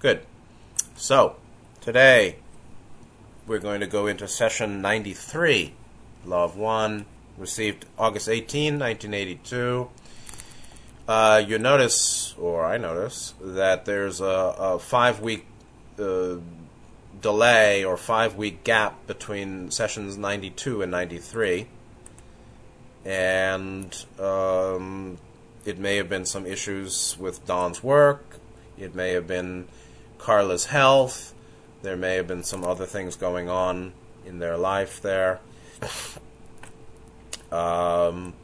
Good. So, today we're going to go into session 93, Law of One, received August 18, 1982. Uh, you notice, or I notice, that there's a, a five week uh, delay or five week gap between sessions 92 and 93. And um, it may have been some issues with Don's work. It may have been Carla's health. There may have been some other things going on in their life there. Um,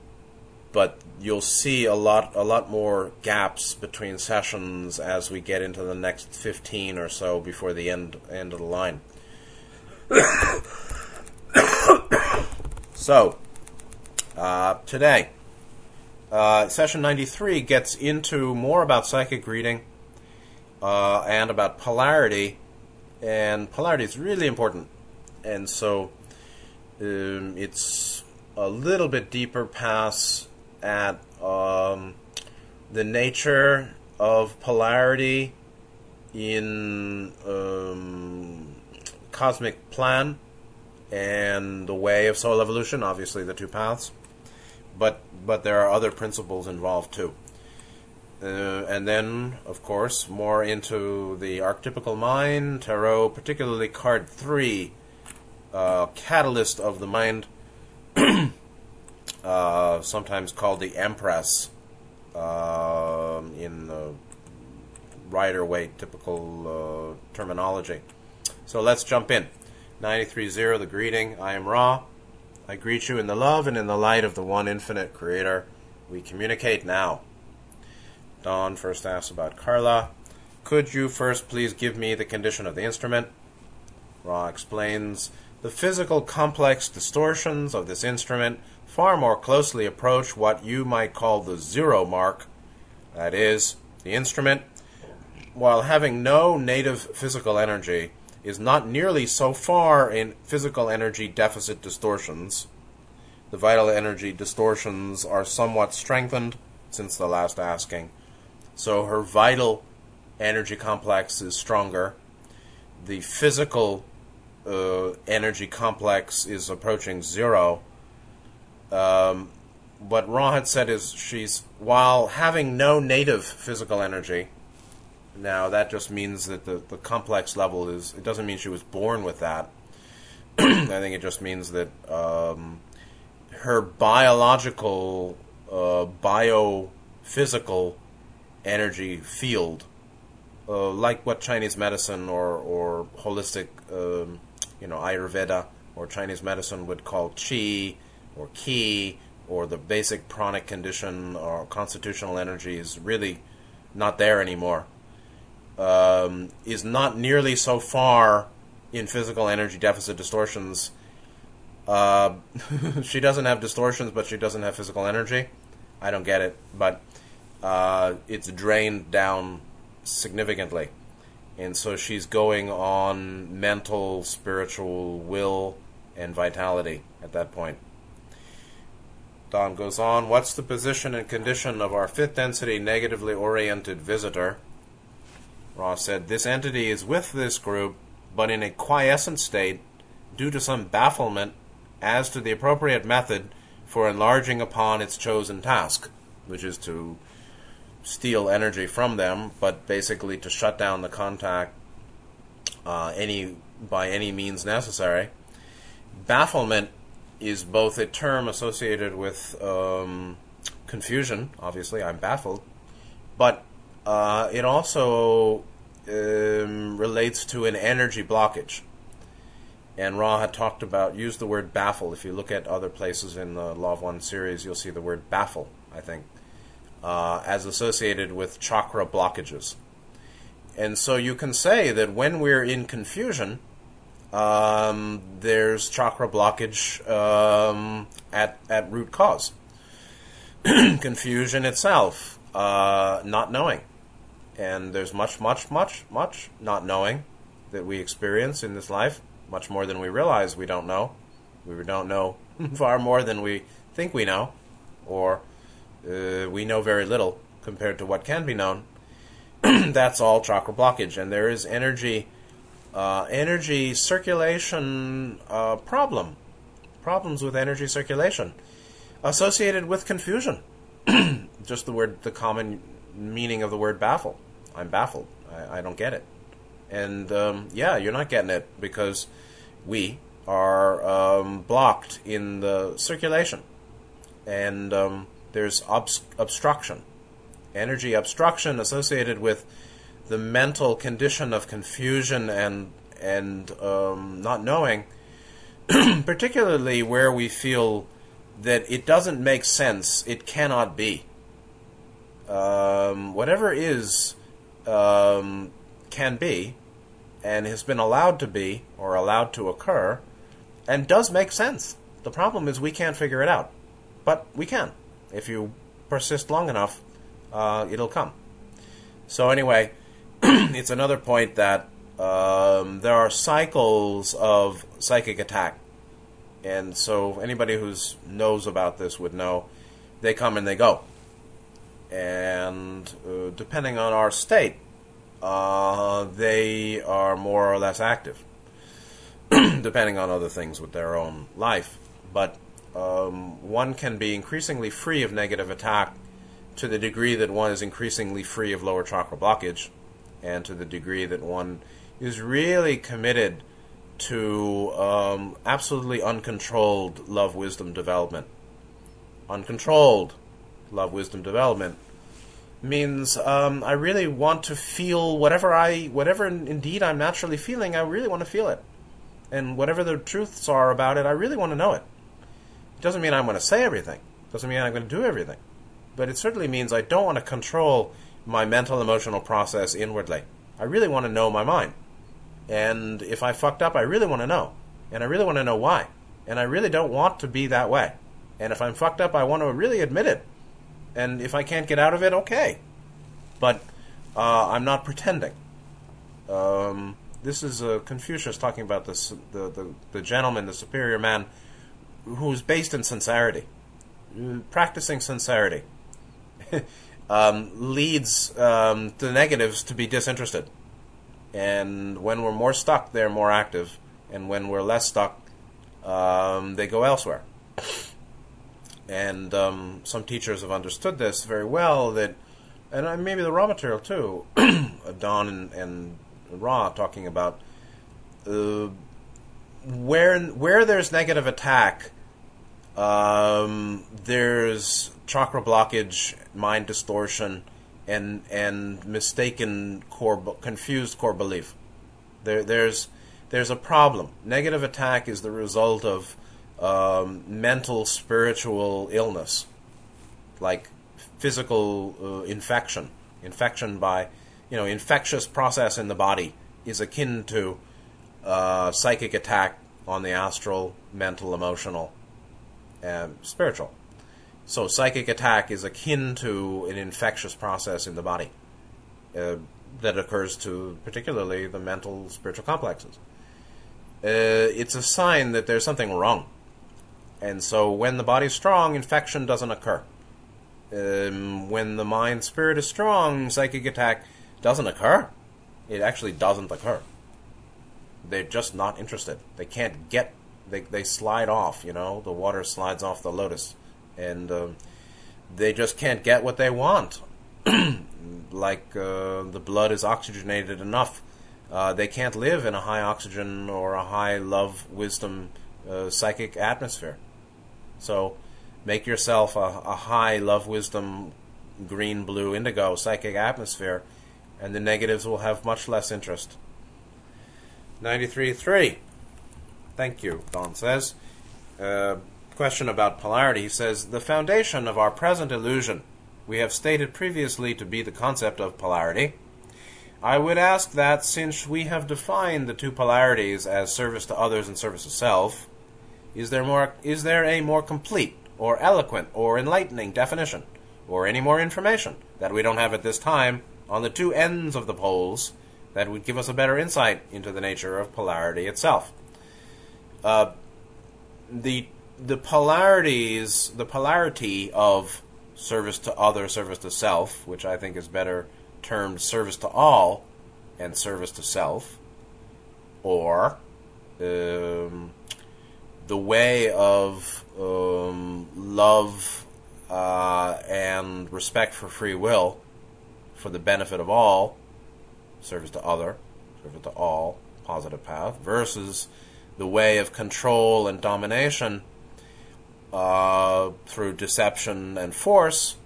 but you'll see a lot a lot more gaps between sessions as we get into the next 15 or so before the end end of the line. so, uh, today, uh, session 93 gets into more about psychic reading uh, and about polarity, and polarity is really important, and so um, it's a little bit deeper pass at um, the nature of polarity in um, cosmic plan and the way of soul evolution. Obviously, the two paths, but but there are other principles involved too. Uh, and then, of course, more into the archetypical mind, tarot, particularly card three, uh, catalyst of the mind uh, sometimes called the Empress uh, in the Rider Waite typical uh, terminology. So let's jump in. 930, the greeting. I am Ra. I greet you in the love and in the light of the one infinite creator. We communicate now. Don first asks about Carla. Could you first please give me the condition of the instrument? Ra explains the physical complex distortions of this instrument far more closely approach what you might call the zero mark, that is, the instrument, while having no native physical energy, is not nearly so far in physical energy deficit distortions. The vital energy distortions are somewhat strengthened since the last asking, so her vital energy complex is stronger. The physical uh, energy complex is approaching zero. Um, what Ra had said is she's, while having no native physical energy, now that just means that the, the complex level is, it doesn't mean she was born with that. I think it just means that um, her biological, uh, biophysical energy field, uh, like what Chinese medicine or, or holistic um, you know, Ayurveda or Chinese medicine would call qi or ki or the basic pranic condition or constitutional energy is really not there anymore. Um, is not nearly so far in physical energy deficit distortions. Uh, she doesn't have distortions, but she doesn't have physical energy. I don't get it, but uh, it's drained down significantly and so she's going on mental, spiritual will, and vitality at that point. Don goes on, What's the position and condition of our fifth density negatively oriented visitor? Ra said, This entity is with this group, but in a quiescent state due to some bafflement as to the appropriate method for enlarging upon its chosen task, which is to steal energy from them, but basically to shut down the contact uh, any by any means necessary. Bafflement is both a term associated with um, confusion. Obviously, I'm baffled, but uh, it also um, relates to an energy blockage. And Ra had talked about, used the word baffle. If you look at other places in the Law of One series, you'll see the word baffle, I think uh, as associated with chakra blockages. And so you can say that when we're in confusion, um, there's chakra blockage um, at, at root cause. confusion itself, uh, not knowing. And there's much, much, much, much not knowing that we experience in this life, much more than we realize we don't know. We don't know far more than we think we know, or uh, we know very little compared to what can be known. that's all chakra blockage, and there is energy, uh, energy circulation uh, problem, problems with energy circulation associated with confusion. Just the word, the common meaning of the word baffle. I'm baffled. I, I don't get it. And um, yeah, you're not getting it because we are um, blocked in the circulation, and um, there's obst- obstruction energy obstruction associated with the mental condition of confusion and and um, not knowing, particularly where we feel that it doesn't make sense, it cannot be. Um, whatever is um, can be, and has been allowed to be or allowed to occur, and does make sense. The problem is we can't figure it out, but we can if you persist long enough uh, it'll come. So anyway, it's another point that um, there are cycles of psychic attack, and so anybody who knows about this would know they come and they go, and uh, depending on our state, uh, they are more or less active, depending on other things with their own life. But um, one can be increasingly free of negative attack to the degree that one is increasingly free of lower chakra blockage, and to the degree that one is really committed to um, absolutely uncontrolled love wisdom development. Uncontrolled love wisdom development means um, I really want to feel whatever I, whatever indeed I'm naturally feeling. I really want to feel it, and whatever the truths are about it, I really want to know it. Doesn't mean I'm going to say everything. Doesn't mean I'm going to do everything but it certainly means I don't want to control my mental emotional process inwardly. I really want to know my mind. And if I fucked up, I really want to know. And I really want to know why. And I really don't want to be that way. And if I'm fucked up, I want to really admit it. And if I can't get out of it, okay. But uh, I'm not pretending. Um, this is uh, Confucius talking about this, the, the, the gentleman, the superior man, who's based in sincerity, practicing sincerity. um, leads um, the negatives to be disinterested. And when we're more stuck, they're more active. And when we're less stuck, um, they go elsewhere. And um, some teachers have understood this very well. That, and uh, maybe the Ra material too. Don and, and Ra talking about uh, where where there's negative attack, um, there's chakra blockage, mind distortion, and and mistaken core, confused core belief. There, there's there's a problem. Negative attack is the result of um, mental, spiritual illness, like physical uh, infection. Infection by, you know, infectious process in the body is akin to uh, psychic attack on the astral, mental, emotional, and spiritual. So psychic attack is akin to an infectious process in the body uh, that occurs to particularly the mental spiritual complexes. Uh, it's a sign that there's something wrong. And so when the body's strong, infection doesn't occur. Um, when the mind spirit is strong, psychic attack doesn't occur. It actually doesn't occur. They're just not interested. They can't get, they, they slide off, you know, the water slides off the lotus and um, they just can't get what they want. like uh, the blood is oxygenated enough, uh, they can't live in a high oxygen or a high love, wisdom, uh, psychic atmosphere. So make yourself a, a high love, wisdom, green, blue, indigo psychic atmosphere, and the negatives will have much less interest. 93.3. Thank you, Don says. Uh, question about polarity, he says The foundation of our present illusion we have stated previously to be the concept of polarity. I would ask that since we have defined the two polarities as service to others and service to self, is there more is there a more complete or eloquent or enlightening definition or any more information that we don't have at this time on the two ends of the poles that would give us a better insight into the nature of polarity itself? Uh, the the polarities, the polarity of service to other, service to self, which I think is better termed service to all and service to self, or um, the way of um, love uh, and respect for free will for the benefit of all, service to other, service to all, positive path, versus the way of control and domination uh, through deception and force,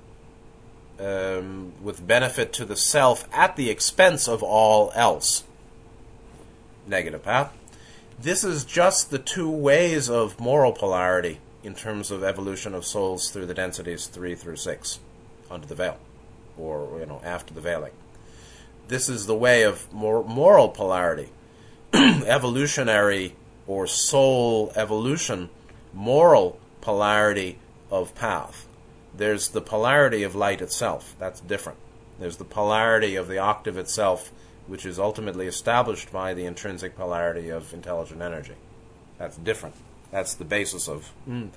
um, with benefit to the self at the expense of all else. Negative path. This is just the two ways of moral polarity in terms of evolution of souls through the densities 3 through 6 under the veil, or, you know, after the veiling. This is the way of mor- moral polarity, evolutionary or soul evolution, moral polarity of path. There's the polarity of light itself. That's different. There's the polarity of the octave itself, which is ultimately established by the intrinsic polarity of intelligent energy. That's different. That's the basis of mm,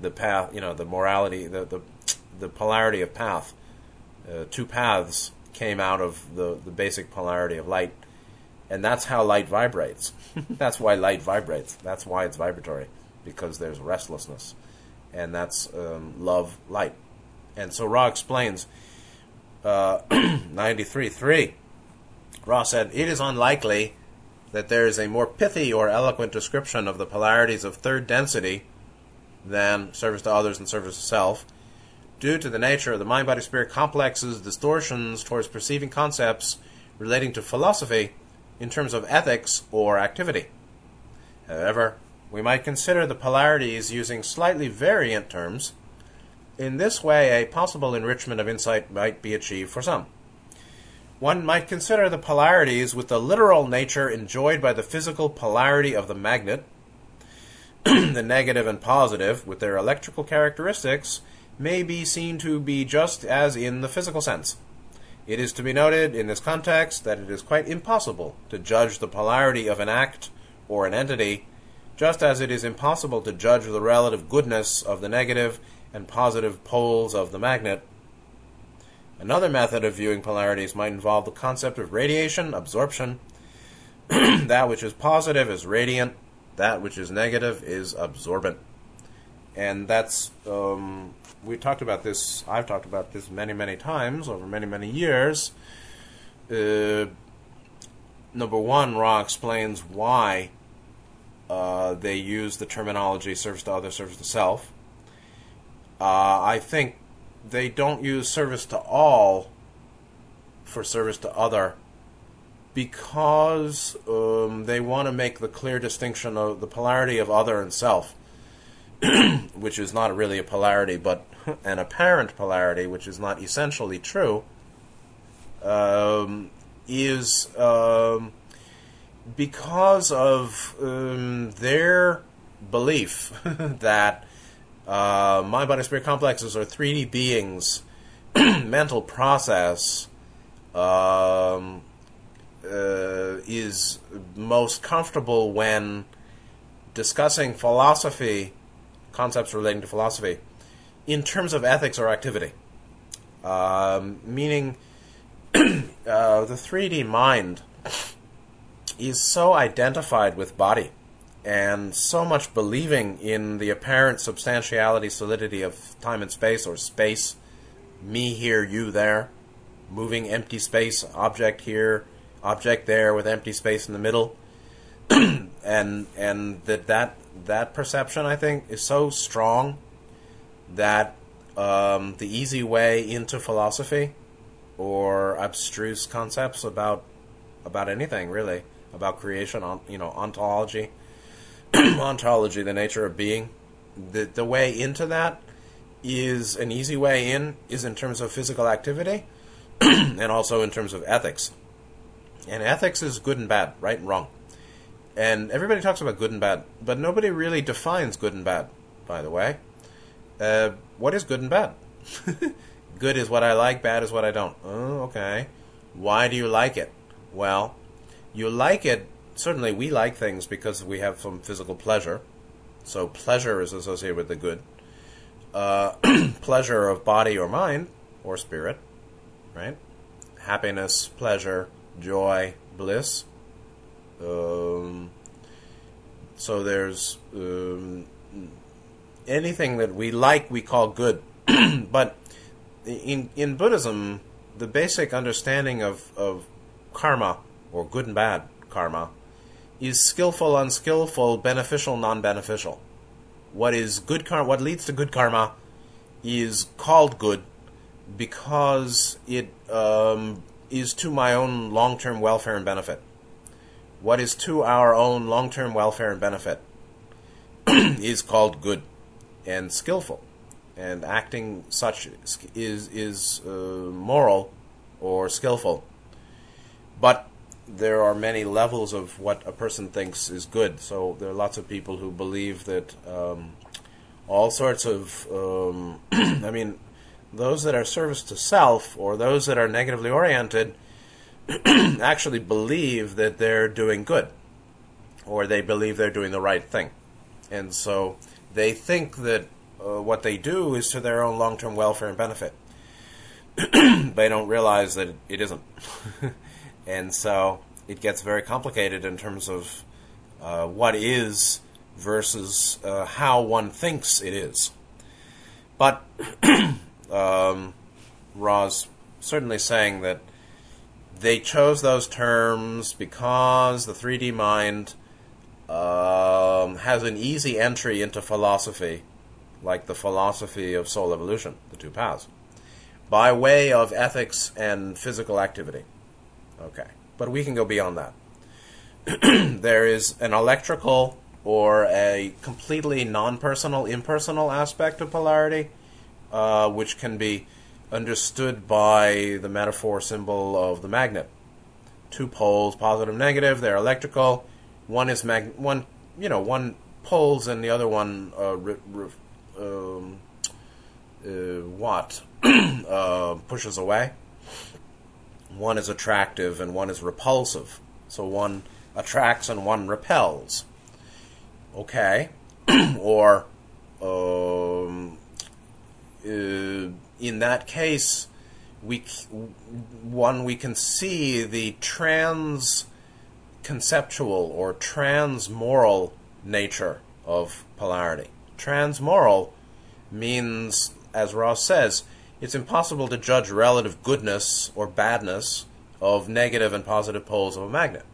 the path. You know, the morality, the the, the polarity of path. Uh, two paths came out of the the basic polarity of light, and that's how light vibrates. that's why light vibrates. That's why it's vibratory, because there's restlessness, and that's um, love, light. And so Ra explains uh, 93.3. Ra said, It is unlikely that there is a more pithy or eloquent description of the polarities of third density than service to others and service to self, due to the nature of the mind body spirit complex's distortions towards perceiving concepts relating to philosophy in terms of ethics or activity. However, we might consider the polarities using slightly variant terms in this way, a possible enrichment of insight might be achieved for some. One might consider the polarities with the literal nature enjoyed by the physical polarity of the magnet, the negative and positive, with their electrical characteristics, may be seen to be just as in the physical sense. It is to be noted in this context that it is quite impossible to judge the polarity of an act or an entity, just as it is impossible to judge the relative goodness of the negative and positive poles of the magnet. Another method of viewing polarities might involve the concept of radiation absorption. that which is positive is radiant, that which is negative is absorbent. And that's, um, we talked about this, I've talked about this many, many times over many, many years. Uh, number one, Ra explains why uh, they use the terminology service to other, service to self. Uh, I think they don't use service to all for service to other because um, they want to make the clear distinction of the polarity of other and self, which is not really a polarity but an apparent polarity, which is not essentially true, um, is um, because of um, their belief that uh, mind body spirit complexes are 3D beings, mental process um, uh, is most comfortable when discussing philosophy, concepts relating to philosophy, in terms of ethics or activity. Um, meaning, uh, the 3D mind is so identified with body and so much believing in the apparent substantiality, solidity of time and space, or space, me here, you there, moving empty space, object here, object there, with empty space in the middle, and and that that that perception, I think, is so strong that um, the easy way into philosophy or abstruse concepts about about anything really about creation, on you know ontology ontology, the nature of being, the the way into that is an easy way in is in terms of physical activity and also in terms of ethics. And ethics is good and bad, right and wrong. And everybody talks about good and bad, but nobody really defines good and bad, by the way. Uh, what is good and bad? good is what I like, bad is what I don't. Oh, okay. Why do you like it? Well, you like it certainly we like things because we have some physical pleasure. So pleasure is associated with the good. Uh, pleasure of body or mind or spirit, right? happiness, pleasure, joy, bliss. Um, so there's um, anything that we like, we call good. but in in Buddhism, the basic understanding of, of karma, or good and bad karma, is skillful, unskillful, beneficial, non-beneficial. What is good karma? What leads to good karma is called good because it um, is to my own long-term welfare and benefit. What is to our own long-term welfare and benefit is called good and skillful, and acting such is is uh, moral or skillful. But there are many levels of what a person thinks is good. So there are lots of people who believe that um, all sorts of, um, I mean, those that are service to self or those that are negatively oriented actually believe that they're doing good or they believe they're doing the right thing. And so they think that uh, what they do is to their own long term welfare and benefit. they don't realize that it isn't. and so it gets very complicated in terms of uh, what is versus uh, how one thinks it is. But um, Ra's certainly saying that they chose those terms because the 3D mind um, has an easy entry into philosophy, like the philosophy of soul evolution, the two paths, by way of ethics and physical activity. Okay, but we can go beyond that. there is an electrical or a completely non personal, impersonal aspect of polarity, uh, which can be understood by the metaphor symbol of the magnet. Two poles, positive, negative. They're electrical. One is mag. One, you know, one pulls and the other one uh, re- re- um, uh, what uh, pushes away. One is attractive and one is repulsive. So one attracts and one repels. Okay, or um, uh, in that case, we one we can see the trans conceptual or trans moral nature of polarity. Transmoral means, as Ra says, it's impossible to judge relative goodness or badness of negative and positive poles of a magnet.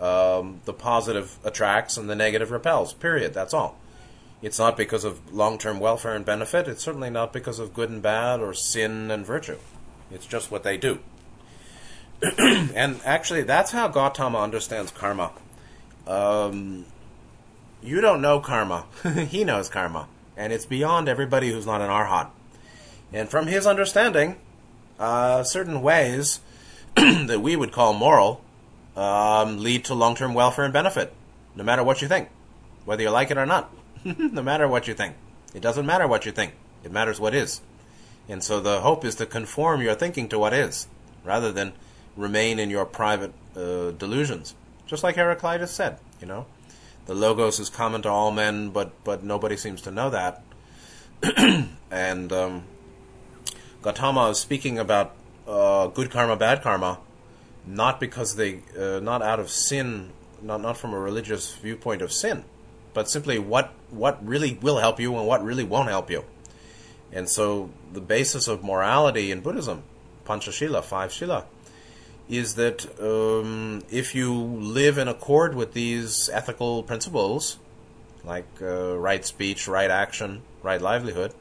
Um, the positive attracts and the negative repels. Period. That's all. It's not because of long term welfare and benefit. It's certainly not because of good and bad or sin and virtue. It's just what they do. and actually, that's how Gautama understands karma. Um, you don't know karma. he knows karma. And it's beyond everybody who's not an arhat. And from his understanding, uh, certain ways that we would call moral um, lead to long term welfare and benefit, no matter what you think, whether you like it or not. no matter what you think. It doesn't matter what you think. It matters what is. And so the hope is to conform your thinking to what is, rather than remain in your private uh, delusions. Just like Heraclitus said, you know, the logos is common to all men, but but nobody seems to know that. and um, Gautama is speaking about uh, good karma, bad karma, not because they, uh, not out of sin, not not from a religious viewpoint of sin, but simply what what really will help you and what really won't help you. And so the basis of morality in Buddhism, Panchashila, five shila, is that um, if you live in accord with these ethical principles, like uh, right speech, right action, right livelihood,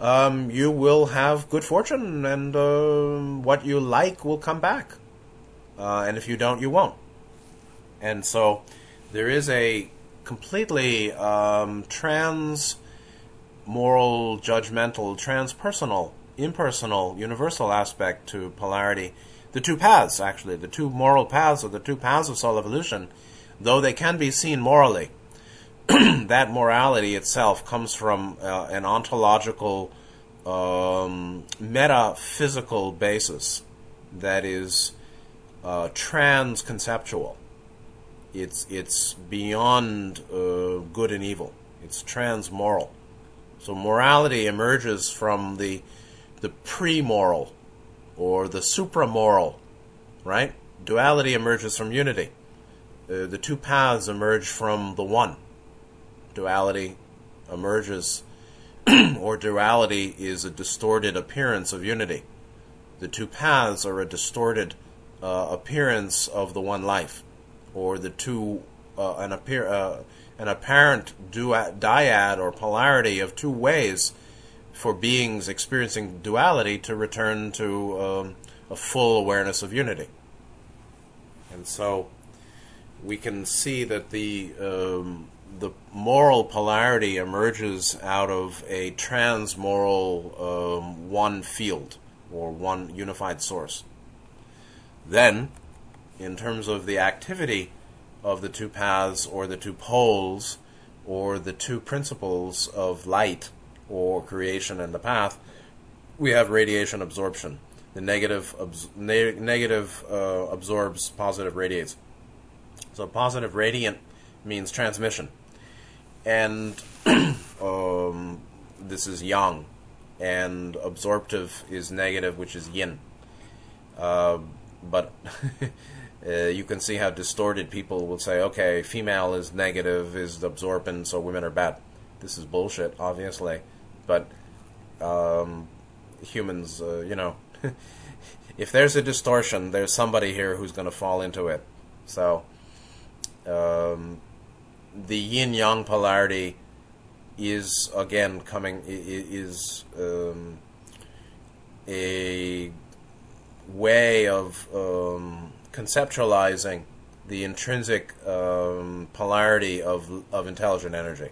um, you will have good fortune, and uh, what you like will come back. Uh, and if you don't, you won't. And so there is a completely um, trans moral, judgmental, transpersonal, impersonal, universal aspect to polarity. The two paths, actually, the two moral paths, or the two paths of soul evolution, though they can be seen morally, that morality itself comes from uh, an ontological, um, metaphysical basis that is uh, trans conceptual. It's it's beyond uh, good and evil. It's transmoral. So morality emerges from the the pre-moral or the supramoral, right? Duality emerges from unity. Uh, the two paths emerge from the one. Duality emerges, or duality is a distorted appearance of unity. The two paths are a distorted uh, appearance of the one life, or the two uh, an appear uh, an apparent dyad or polarity of two ways for beings experiencing duality to return to um, a full awareness of unity. And so we can see that the um, the moral polarity emerges out of a transmoral um, one field or one unified source. Then, in terms of the activity of the two paths or the two poles or the two principles of light or creation and the path, we have radiation absorption. The negative abs- ne- negative uh, absorbs, positive radiates. So positive radiant means transmission, and um, this is yang, and absorptive is negative, which is yin. Uh, but uh, you can see how distorted people will say, okay, female is negative, is absorbent, so women are bad. This is bullshit, obviously. But um, humans, uh, you know, if there's a distortion, there's somebody here who's going to fall into it. So um, the yin yang polarity is again coming is um, a way of um, conceptualizing the intrinsic um, polarity of of intelligent energy,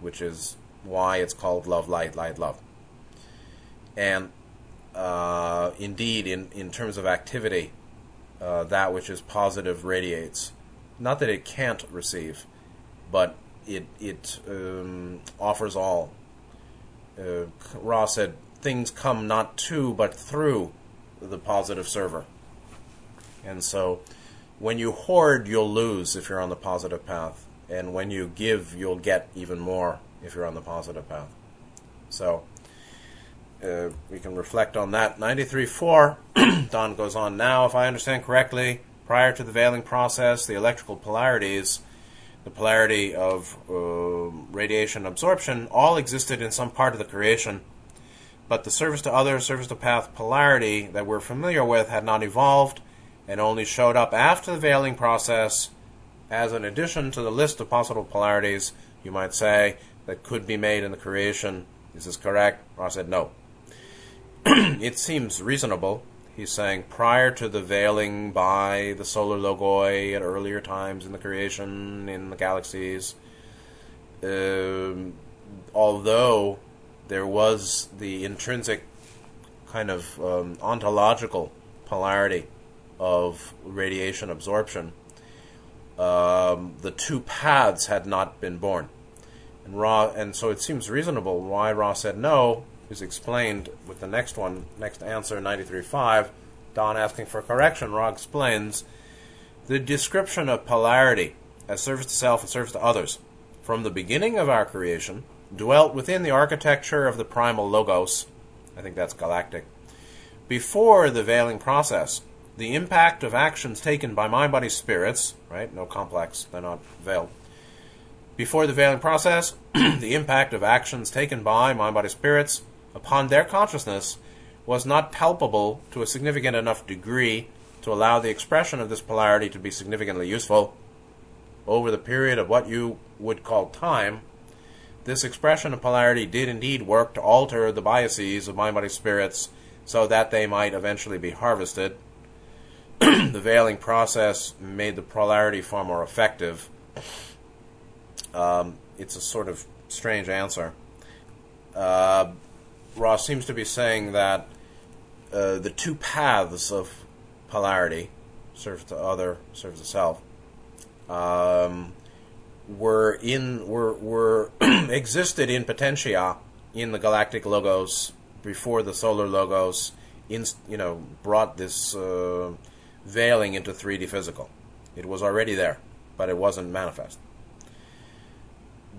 which is why it's called love, light, light, love. And uh, indeed, in in terms of activity, uh, that which is positive radiates. Not that it can't receive, but it it um, offers all. Uh, said, "Things come not to but through the positive server." And so, when you hoard, you'll lose if you're on the positive path, and when you give, you'll get even more if you're on the positive path. So. Uh, we can reflect on that. 93.4, Don goes on now. If I understand correctly, prior to the veiling process, the electrical polarities the polarity of uh, radiation absorption all existed in some part of the creation, but the service to other, service to path polarity that we're familiar with had not evolved and only showed up after the veiling process as an addition to the list of possible polarities, you might say, that could be made in the creation. Is this correct? Ra said no. it seems reasonable He's saying prior to the veiling by the solar logoi at earlier times in the creation, in the galaxies, um, although there was the intrinsic kind of um, ontological polarity of radiation absorption, um, the two paths had not been born. And Ra, and so it seems reasonable why Ra said no is explained with the next one, next answer, 93.5. Don asking for correction. Ra explains the description of polarity as service to self and service to others from the beginning of our creation dwelt within the architecture of the primal logos. I think that's galactic. Before the veiling process, the impact of actions taken by mind, body, spirits, right? No complex, they're not veiled. Before the veiling process, the impact of actions taken by mind, body, spirits upon their consciousness was not palpable to a significant enough degree to allow the expression of this polarity to be significantly useful. Over the period of what you would call time, this expression of polarity did indeed work to alter the biases of mind body spirits so that they might eventually be harvested. the veiling process made the polarity far more effective. Um, it's a sort of strange answer. Uh, Ra seems to be saying that uh, the two paths of polarity, service to other, service to self, um, were in were were existed in potentia in the galactic logos before the solar logos, in, you know, brought this uh, veiling into 3D physical. It was already there, but it wasn't manifest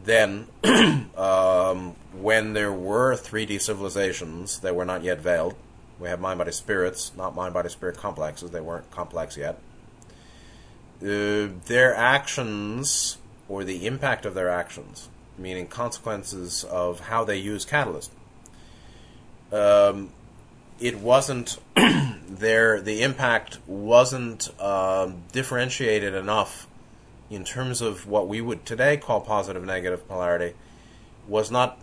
then, um, when there were 3D civilizations that were not yet veiled, We have mind body spirits, not mind body spirit complexes. They weren't complex yet. Uh, their actions, or the impact of their actions, meaning consequences of how they use catalyst. Um, it wasn't there. The impact wasn't um, differentiated enough in terms of what we would today call positive negative polarity. Was not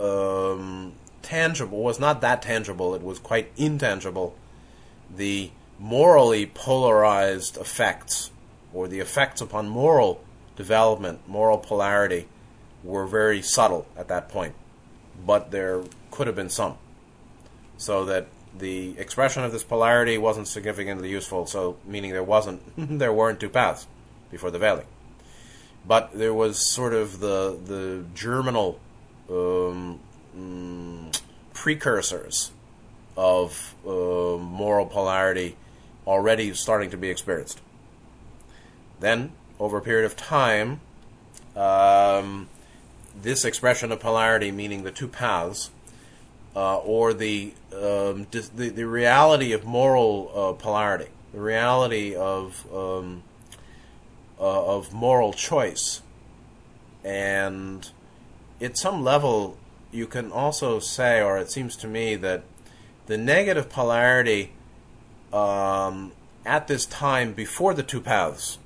um, tangible. Was not that tangible. It was quite intangible. The morally polarized effects, or the effects upon moral development, moral polarity, were very subtle at that point. But there could have been some so that the expression of this polarity wasn't significantly useful. So, meaning there wasn't, there weren't two paths before the veiling, but there was sort of the the germinal um, mm, precursors of uh, moral polarity already starting to be experienced. Then, over a period of time, um, this expression of polarity, meaning the two paths, uh, or the, um, the, the reality of moral uh, polarity, the reality of um, uh, of moral choice, and at some level, you can also say, or it seems to me that the negative polarity um, at this time before the two paths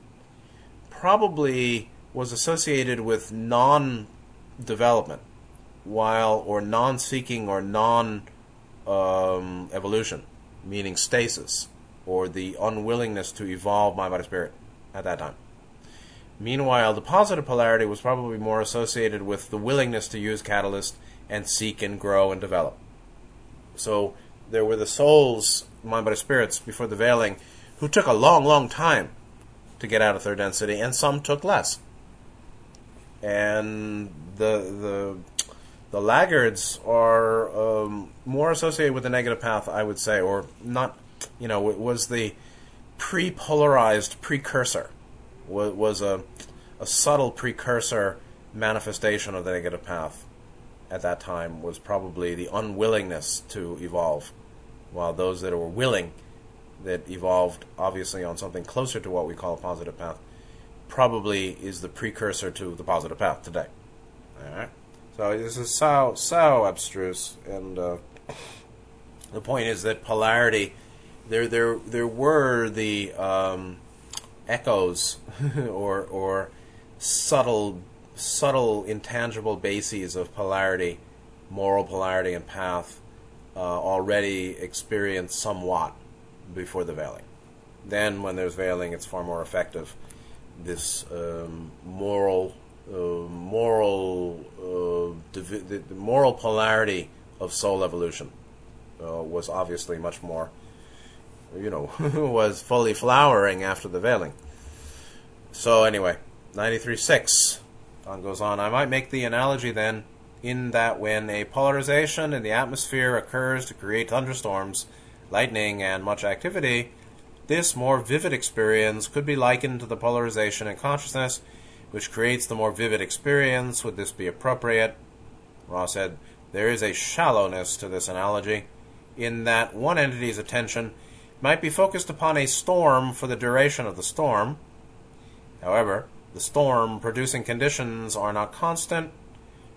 probably was associated with non-development while or non-seeking or non-evolution, um, meaning stasis or the unwillingness to evolve mind body spirit at that time. Meanwhile, the positive polarity was probably more associated with the willingness to use catalyst and seek and grow and develop. So there were the souls, mind body spirits, before the veiling, who took a long, long time to get out of third density, and some took less. And the the the laggards are um, more associated with the negative path, I would say, or not. You know, it was the pre-polarized precursor. Was, was a a subtle precursor manifestation of the negative path at that time was probably the unwillingness to evolve, while those that were willing, that evolved obviously on something closer to what we call a positive path, probably is the precursor to the positive path today. All right. So this is so so abstruse, and uh, the point is that polarity. There, there, there were the um, echoes, or or subtle, subtle, intangible bases of polarity, moral polarity, and path uh, already experienced somewhat before the veiling. Then, when there's veiling, it's far more effective. This um, moral uh, moral uh, divi- the, the, moral polarity of soul evolution uh, was obviously much more, you know, was fully flowering after the veiling. So anyway, 93.6. Don goes on, I might make the analogy then in that when a polarization in the atmosphere occurs to create thunderstorms, lightning, and much activity, this more vivid experience could be likened to the polarization in consciousness which creates the more vivid experience. Would this be appropriate? Ra said, There is a shallowness to this analogy, in that one entity's attention might be focused upon a storm for the duration of the storm. However, the storm producing conditions are not constant,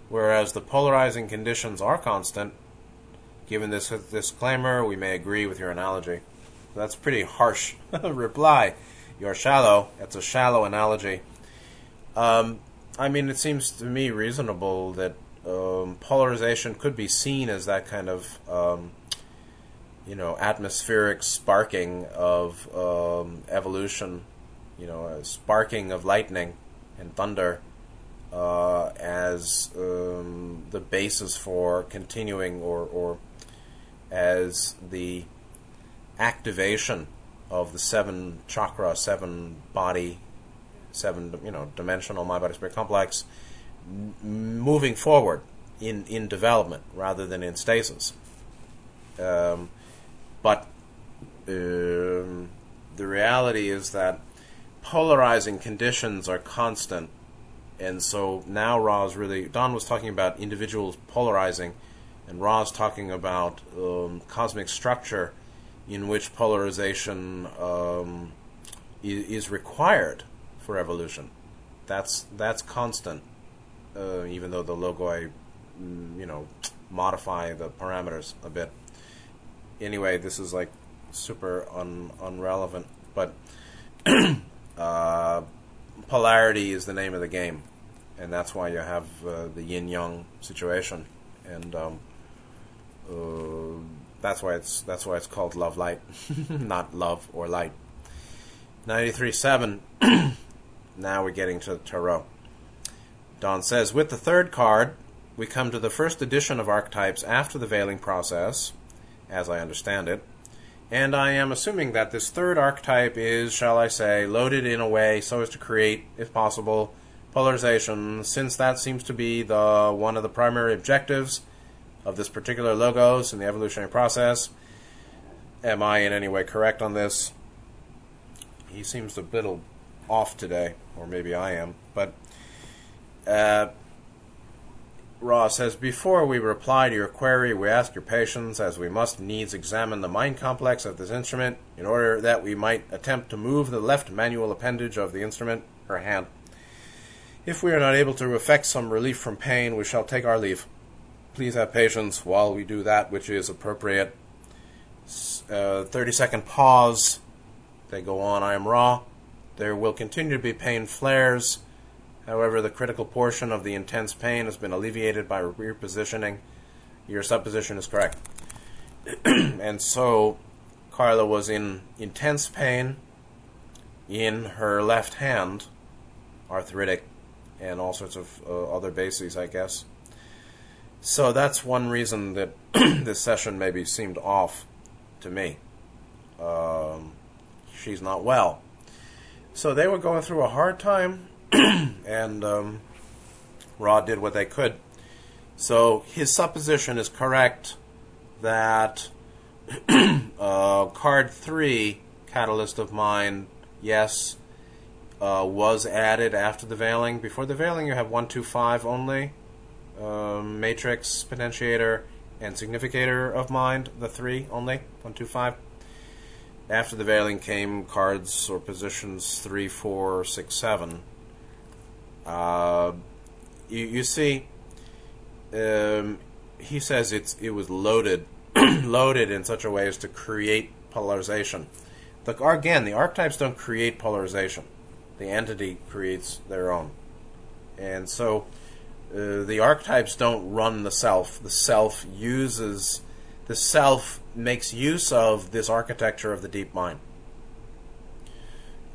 whereas the polarizing conditions are constant. Given this disclaimer, we may agree with your analogy. That's pretty harsh reply. You're shallow. It's a shallow analogy. Um, I mean, it seems to me reasonable that um, polarization could be seen as that kind of, um, you know, atmospheric sparking of um, evolution, you know, a sparking of lightning and thunder uh, as um, the basis for continuing or, or as the activation of the seven chakra, seven body seven you know dimensional mind body spirit complex moving forward in in development rather than in stasis. Um, but um, the reality is that polarizing conditions are constant, and so now Ra is really Don was talking about individuals polarizing. And Ra is talking about um, cosmic structure in which polarization um, is required for evolution. That's that's constant, uh, even though the logoi, mm, you know, modify the parameters a bit. Anyway, this is like super un- unrelevant, but uh, polarity is the name of the game, and that's why you have uh, the yin yang situation, and um, uh, that's why it's that's why it's called love light, not love or light. Ninety three seven. now we're getting to the tarot. Don says, with the third card, we come to the first edition of archetypes after the veiling process, as I understand it. And I am assuming that this third archetype is, shall I say, loaded in a way so as to create, if possible, polarization, since that seems to be the one of the primary objectives of this particular logos in the evolutionary process. Am I in any way correct on this? He seems a little off today, or maybe I am, but uh, Ra says, Before we reply to your query, we ask your patience, as we must needs examine the mind complex of this instrument in order that we might attempt to move the left manual appendage of the instrument, her hand. If we are not able to effect some relief from pain, we shall take our leave. Please have patience while we do that which is appropriate. Uh, 30 second pause. They go on, I am Ra. There will continue to be pain flares However, the critical portion of the intense pain has been alleviated by repositioning. Your supposition is correct. and so, Carla was in intense pain in her left hand, arthritic, and all sorts of uh, other bases, I guess. So that's one reason that this session maybe seemed off to me. Um, she's not well. So they were going through a hard time and um, did what they could. So his supposition is correct that uh, card three, Catalyst of Mind, yes, uh, was added after the veiling. Before the veiling, you have one, two, five only. Um, matrix, potentiator, and significator of mind, the three only, one, two, five. After the veiling came cards or positions three, four, six, seven. Uh, you, you, see, um, he says it's it was loaded, loaded in such a way as to create polarization. The, again, the archetypes don't create polarization; the entity creates their own, and so uh, the archetypes don't run the self. The self uses the self makes use of this architecture of the deep mind.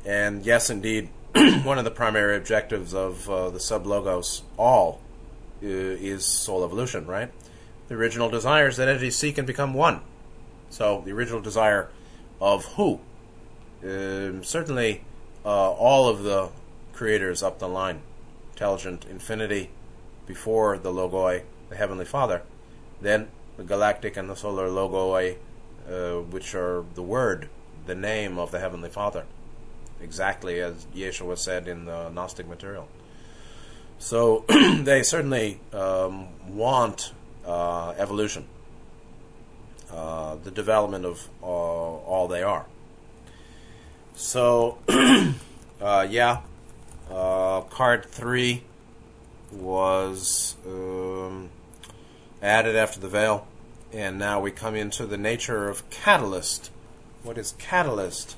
And yes, indeed, one of the primary objectives of uh, the sub logos all uh, is soul evolution, right? The original desire is that entities seek and become one. So the original desire of who? Um, certainly, uh, all of the creators up the line, intelligent infinity, before the logoi, the heavenly Father, then the galactic and the solar logoi, uh, which are the word, the name of the heavenly Father exactly as Yeshua said in the Gnostic material. So they certainly um, want uh, evolution, uh, the development of uh, all they are. So, uh, yeah, uh, card three was um, added after the veil, and now we come into the nature of catalyst. What is catalyst?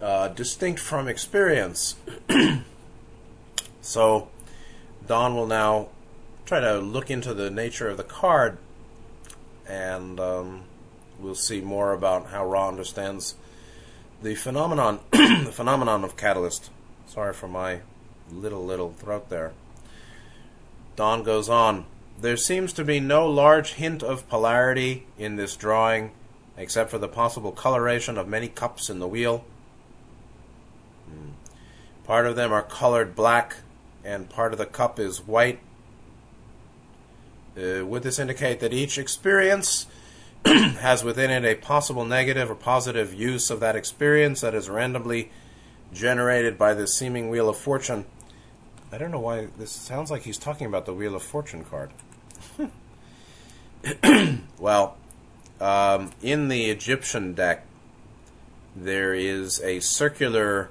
uh, distinct from experience. so, Don will now try to look into the nature of the card, and um, we'll see more about how Ra understands the phenomenon, the phenomenon of catalyst. Sorry for my little little throat there. Don goes on. There seems to be no large hint of polarity in this drawing, except for the possible coloration of many cups in the wheel. Part of them are colored black, and part of the cup is white. Uh, would this indicate that each experience has within it a possible negative or positive use of that experience that is randomly generated by this seeming Wheel of Fortune? I don't know why this sounds like he's talking about the Wheel of Fortune card. well, um, in the Egyptian deck, there is a circular.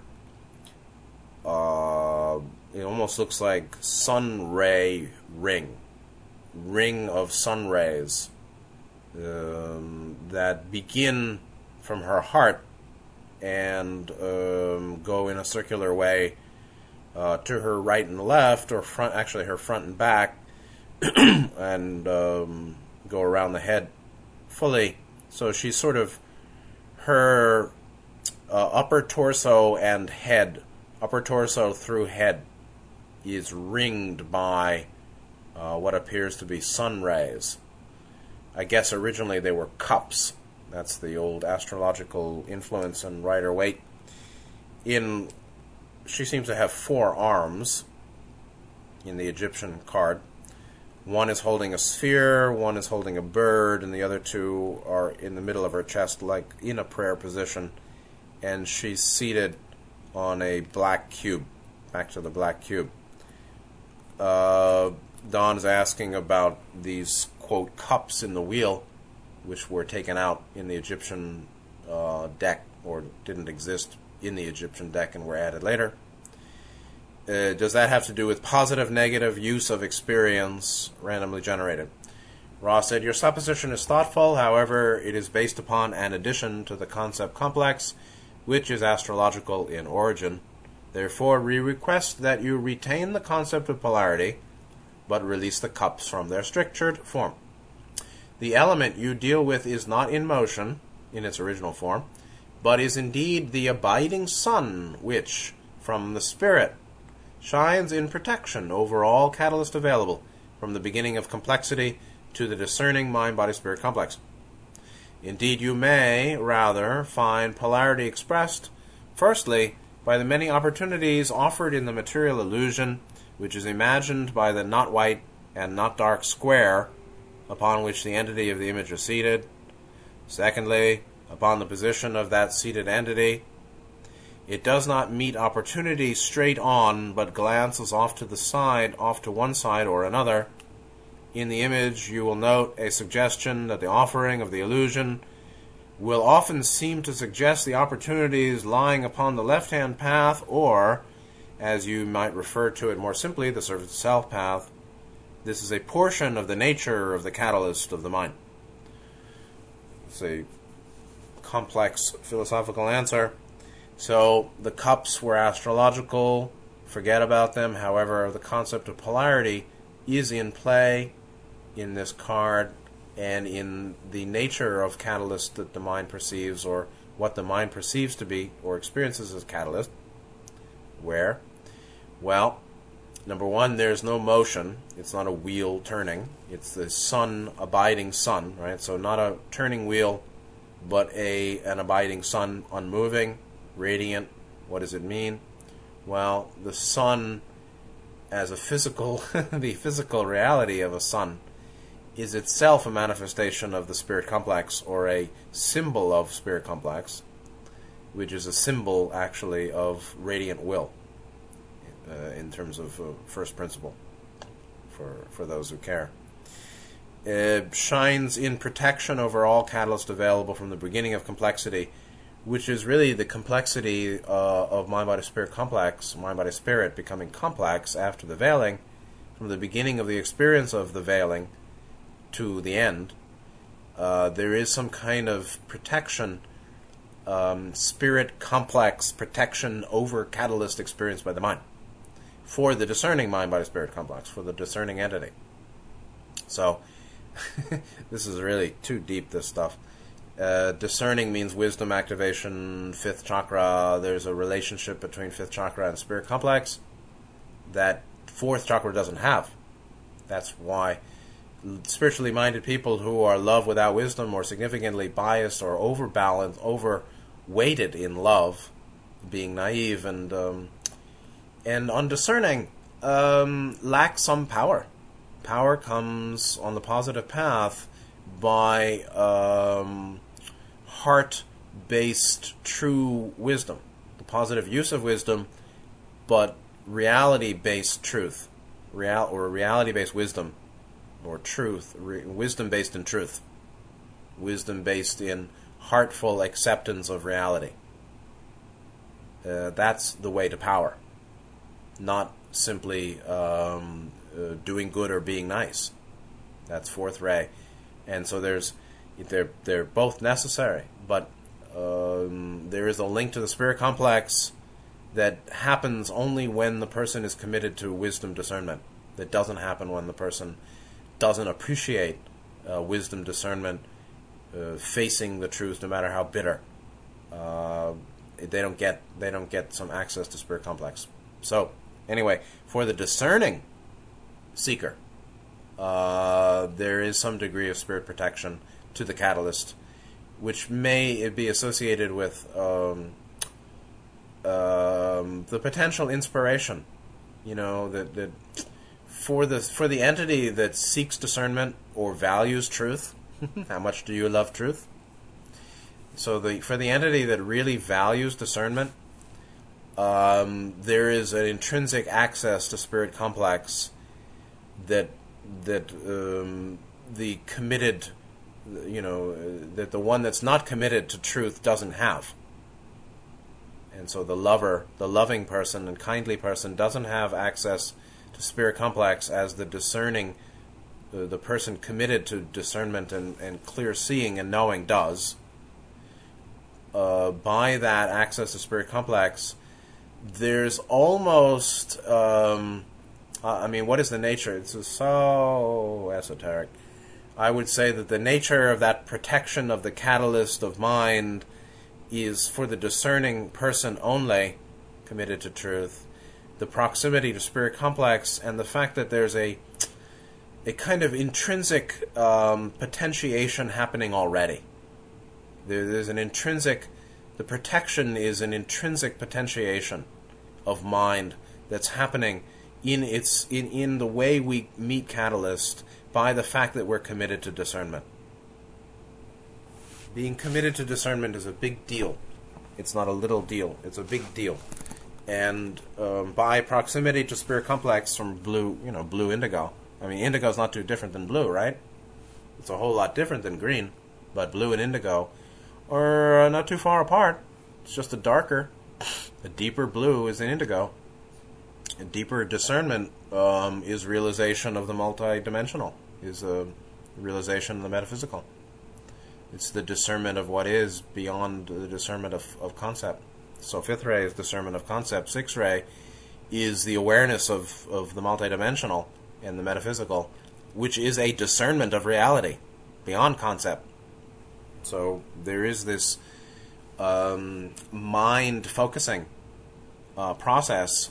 Uh, it almost looks like sun ray ring, ring of sun rays um, that begin from her heart and um, go in a circular way uh, to her right and left, or front, actually her front and back, and um, go around the head fully. So she's sort of her uh, upper torso and head, upper torso through head, is ringed by uh, what appears to be sun rays. I guess originally they were cups. That's the old astrological influence and Rider Waite. In she seems to have four arms in the Egyptian card. One is holding a sphere, one is holding a bird, and the other two are in the middle of her chest, like in a prayer position. And she's seated on a black cube. Back to the black cube. Uh, is asking about these, quote, cups in the wheel, which were taken out in the Egyptian uh, deck, or didn't exist in the Egyptian deck and were added later. Uh, does that have to do with positive, negative use of experience randomly generated? Ra's said, Your supposition is thoughtful, however, it is based upon an addition to the concept complex, which is astrological in origin. Therefore, we request that you retain the concept of polarity, but release the cups from their strictured form. The element you deal with is not in motion, in its original form, but is indeed the abiding sun, which, from the spirit, shines in protection over all catalyst available, from the beginning of complexity to the discerning mind body spirit complex. Indeed, you may, rather, find polarity expressed, firstly, by the many opportunities offered in the material illusion, which is imagined by the not white and not dark square upon which the entity of the image is seated. Secondly, upon the position of that seated entity it does not meet opportunity straight on, but glances off to the side, off to one side or another. In the image, you will note a suggestion that the offering of the illusion will often seem to suggest the opportunities lying upon the left hand path, or, as you might refer to it more simply, the service self path. This is a portion of the nature of the catalyst of the mind. It's a complex philosophical answer. So the cups were astrological, forget about them. However, the concept of polarity is in play in this card and in the nature of catalyst that the mind perceives or what the mind perceives to be or experiences as catalyst. Where? Well, number one, there's no motion. It's not a wheel turning. It's the sun, abiding sun, right? So not a turning wheel, but a an abiding sun, unmoving radiant. What does it mean? Well, the sun, as a physical, the physical reality of a sun, is itself a manifestation of the spirit complex or a symbol of spirit complex, which is a symbol actually of radiant will uh, in terms of uh, first principle for, for those who care. It shines in protection over all catalyst available from the beginning of complexity which is really the complexity uh, of mind body spirit complex, mind body spirit becoming complex after the veiling, from the beginning of the experience of the veiling to the end. Uh, there is some kind of protection, um, spirit complex protection over catalyst experience by the mind for the discerning mind body spirit complex, for the discerning entity. So, this is really too deep, this stuff. Uh, discerning means wisdom activation, fifth chakra. There's a relationship between fifth chakra and spirit complex that fourth chakra doesn't have. That's why spiritually minded people who are love without wisdom or significantly biased or overbalanced, overweighted in love, being naive and um, and undiscerning, um, lack some power. Power comes on the positive path by um, heart based true wisdom, the positive use of wisdom, but reality based truth, real or reality based wisdom, or truth, re- wisdom based in truth, wisdom based in heartful acceptance of reality. Uh, that's the way to power, not simply um, uh, doing good or being nice. That's fourth ray, and so there's they're they're both necessary, but um, there is a link to the spirit complex that happens only when the person is committed to wisdom discernment. That doesn't happen when the person doesn't appreciate uh, wisdom discernment, uh, facing the truth, no matter how bitter. Uh, they don't get they don't get some access to spirit complex. So anyway, for the discerning seeker, uh, there is some degree of spirit protection to the catalyst, which may be associated with um, um, the potential inspiration. You know that that for the for the entity that seeks discernment or values truth. how much do you love truth? So the for the entity that really values discernment, um, there is an intrinsic access to spirit complex that that um, the committed, you know, that the one that's not committed to truth doesn't have. And so the lover, the loving person and kindly person, doesn't have access to spirit complex as the discerning, uh, the person committed to discernment and, and clear seeing and knowing does. Uh, by that access to spirit complex, there's almost, um, I mean, what is the nature? It's so esoteric. I would say that the nature of that protection of the catalyst of mind is for the discerning person only, committed to truth. The proximity to spirit complex and the fact that there's a a kind of intrinsic um, potentiation happening already. There, there's an intrinsic, the protection is an intrinsic potentiation of mind that's happening in its in, in the way we meet catalyst by the fact that we're committed to discernment. Being committed to discernment is a big deal. It's not a little deal. It's a big deal. And um, by proximity to spirit complex from blue, you know, blue indigo. I mean, indigo is not too different than blue, right? It's a whole lot different than green, but blue and indigo are uh, not too far apart. It's just a darker, a deeper blue is an indigo. A deeper discernment um, is realization of the multidimensional, is a realization of the metaphysical. It's the discernment of what is beyond the discernment of, of concept. So fifth ray is discernment of concept. Sixth ray is the awareness of, of the multidimensional and the metaphysical, which is a discernment of reality beyond concept. So there is this um, mind focusing uh, process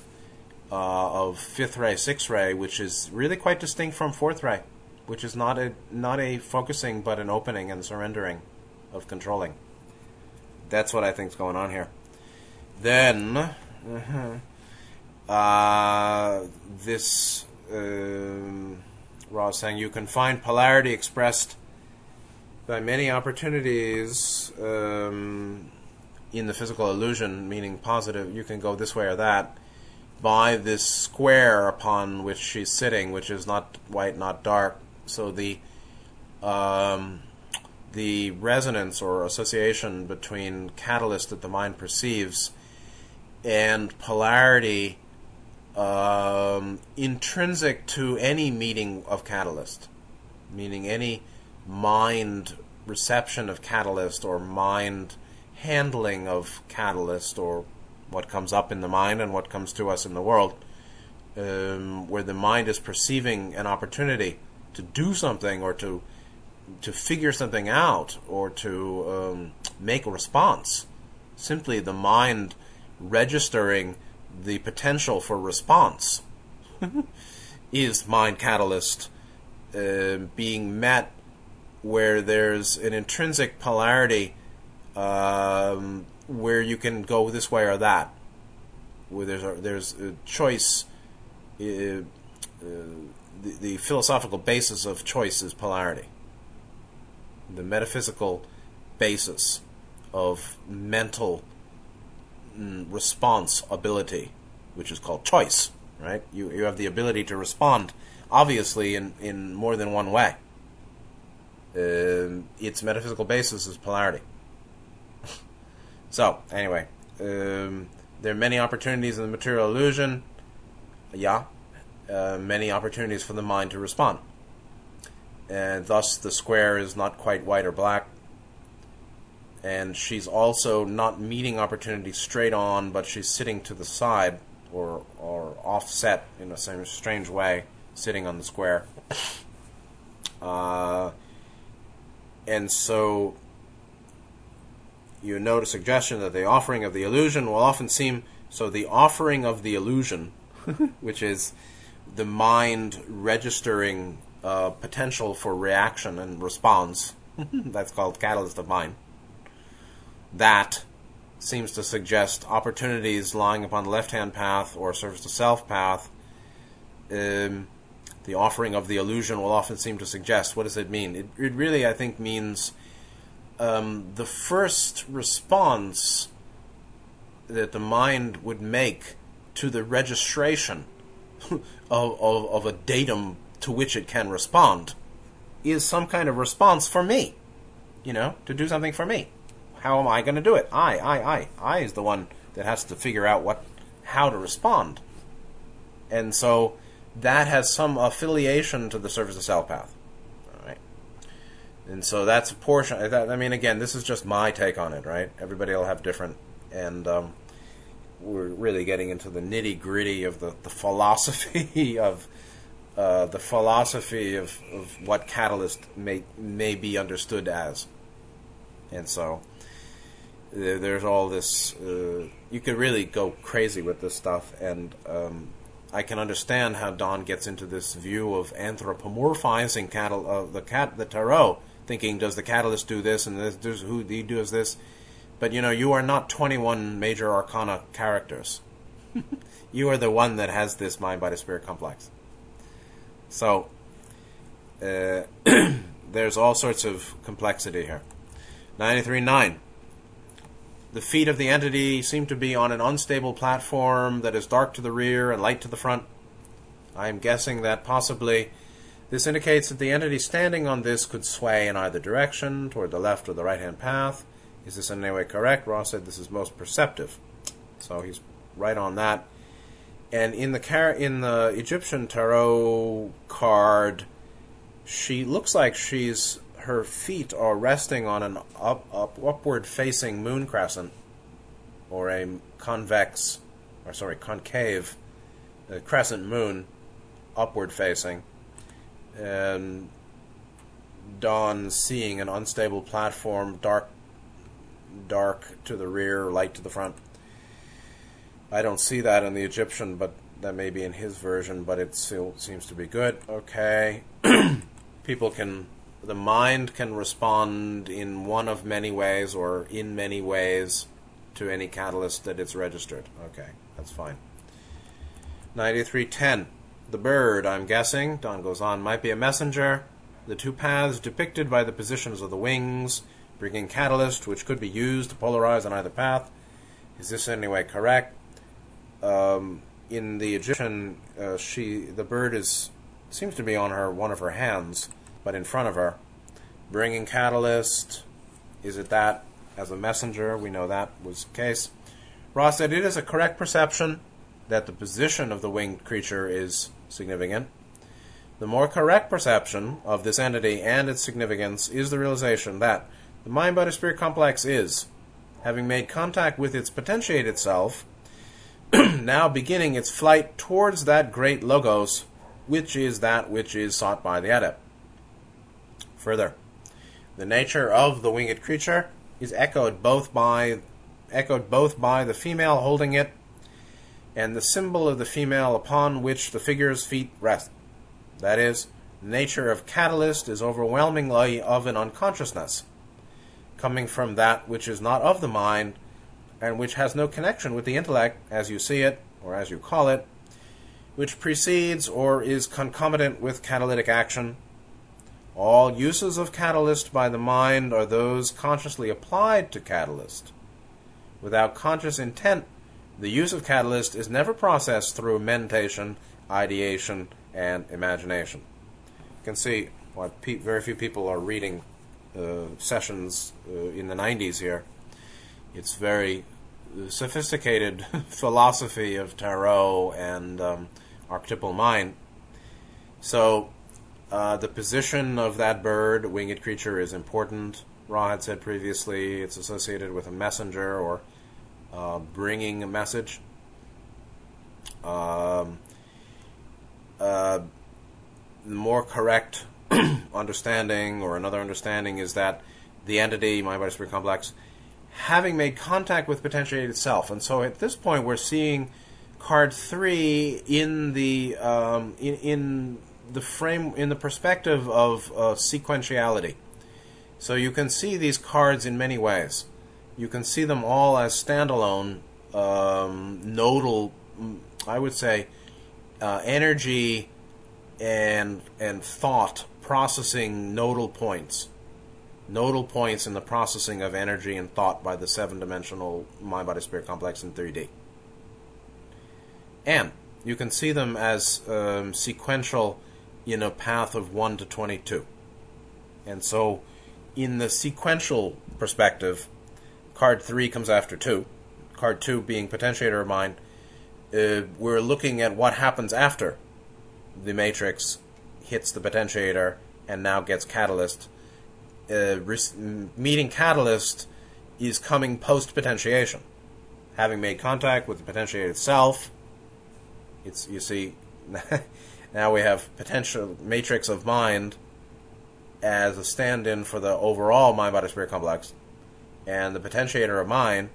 uh, of fifth ray, sixth ray, which is really quite distinct from fourth ray, which is not a not a focusing but an opening and surrendering of controlling. That's what I think is going on here. Then, uh-huh, uh, this um, Ra's saying you can find polarity expressed by many opportunities um, in the physical illusion, meaning positive. You can go this way or that by this square upon which she's sitting, which is not white, not dark. So the um, the resonance or association between catalyst that the mind perceives and polarity um, intrinsic to any meeting of catalyst, meaning any mind reception of catalyst or mind handling of catalyst or what comes up in the mind and what comes to us in the world, um, where the mind is perceiving an opportunity to do something or to to figure something out or to um, make a response. Simply the mind registering the potential for response is mind catalyst uh, being met where there's an intrinsic polarity um, where you can go this way or that, where there's a, there's a choice. Uh, uh, the, philosophical basis of choice is polarity. The metaphysical basis of mental mm, response ability, which is called choice, right? You, you have the ability to respond obviously in, in more than one way. Um, its metaphysical basis is polarity. so, anyway, um, there are many opportunities in the material illusion. Yeah. Uh, many opportunities for the mind to respond. And thus, the square is not quite white or black. And she's also not meeting opportunity straight on, but she's sitting to the side or, or offset in a strange way, sitting on the square. Uh, and so you note a suggestion that the offering of the illusion will often seem so the offering of the illusion, which is the mind registering uh, potential for reaction and response, that's called catalyst of mind. That seems to suggest opportunities lying upon the left hand path or service to self path. Um, the offering of the illusion will often seem to suggest. What does it mean? It, it really, I think, means um, the first response that the mind would make to the registration of, of, of a datum to which it can respond is some kind of response for me. You know, to do something for me. How am I going to do it? I, I, I. I is the one that has to figure out what, how to respond. And so that has some affiliation to the service of self path. All right. And so that's a portion. I mean, again, this is just my take on it, right? Everybody will have different, and um, we're really getting into the nitty gritty of the, the philosophy of uh, the philosophy of, of what catalyst may may be understood as. And so there's all this. Uh, you could really go crazy with this stuff, and um, I can understand how Don gets into this view of anthropomorphizing uh, the cat the tarot thinking, does the catalyst do this and this, does who he does this? But you know, you are not 21 major arcana characters. you are the one that has this mind body spirit complex. So uh, there's all sorts of complexity here. 93.9. The feet of the entity seem to be on an unstable platform that is dark to the rear and light to the front. I am guessing that possibly this indicates that the entity standing on this could sway in either direction, toward the left or the right hand path. Is this in any way correct? Ra's said this is most perceptive. So he's right on that. And in the car- in the Egyptian tarot card, she looks like she's her feet are resting on an up, up upward facing moon crescent or a convex or sorry concave uh, crescent moon upward facing and Don seeing an unstable platform, dark, dark to the rear, light to the front. I don't see that in the Egyptian, but that may be in his version, but it still seems to be good. Okay. People can, the mind can respond in one of many ways or in many ways to any catalyst that it's registered. Okay, that's fine. 9310. The bird, I'm guessing, Don goes on, might be a messenger. The two paths depicted by the positions of the wings, bringing catalyst, which could be used to polarize on either path. Is this in any way correct? Um, in the Egyptian, uh, she the bird is seems to be on her one of her hands, but in front of her, bringing catalyst. Is it that as a messenger? We know that was the case. Ra's said it is a correct perception that the position of the winged creature is significant. The more correct perception of this entity and its significance is the realization that the mind body spirit complex is, having made contact with its potentiated self, now beginning its flight towards that great logos, which is that which is sought by the adept. Further, the nature of the winged creature is echoed both by echoed both by the female holding it and the symbol of the female upon which the figure's feet rest. That is, the nature of catalyst is overwhelmingly of an unconsciousness, coming from that which is not of the mind and which has no connection with the intellect as you see it, or as you call it, which precedes or is concomitant with catalytic action. All uses of catalyst by the mind are those consciously applied to catalyst. Without conscious intent, the use of catalyst is never processed through mentation, ideation, and imagination. You can see why pe- very few people are reading sessions uh, in the 90s here. It's very sophisticated philosophy of tarot and um, archetypal mind. So, uh, the position of that bird, winged creature, is important. Ra had said previously it's associated with a messenger or uh, bringing a message. Um, uh, the more correct understanding or another understanding is that the entity, mind body spirit complex, having made contact with potentiated itself. And so at this point, we're seeing card three in the um, in, in the frame in the perspective of uh, sequentiality. So you can see these cards in many ways. You can see them all as standalone um, nodal, mm, I would say, uh, energy and and thought processing nodal points nodal points in the processing of energy and thought by the seven dimensional mind body spirit complex in 3D. And you can see them as um, sequential in a path of 1 to 22. And so, in the sequential perspective, card 3 comes after 2, card 2 being potentiator of mind. Uh, we're looking at what happens after the matrix hits the potentiator and now gets catalyst uh, meeting catalyst is coming post potentiation. Having made contact with the potentiator itself, it's you see now we have potential matrix of mind as a stand-in for the overall mind body spirit complex, and the potentiator of mind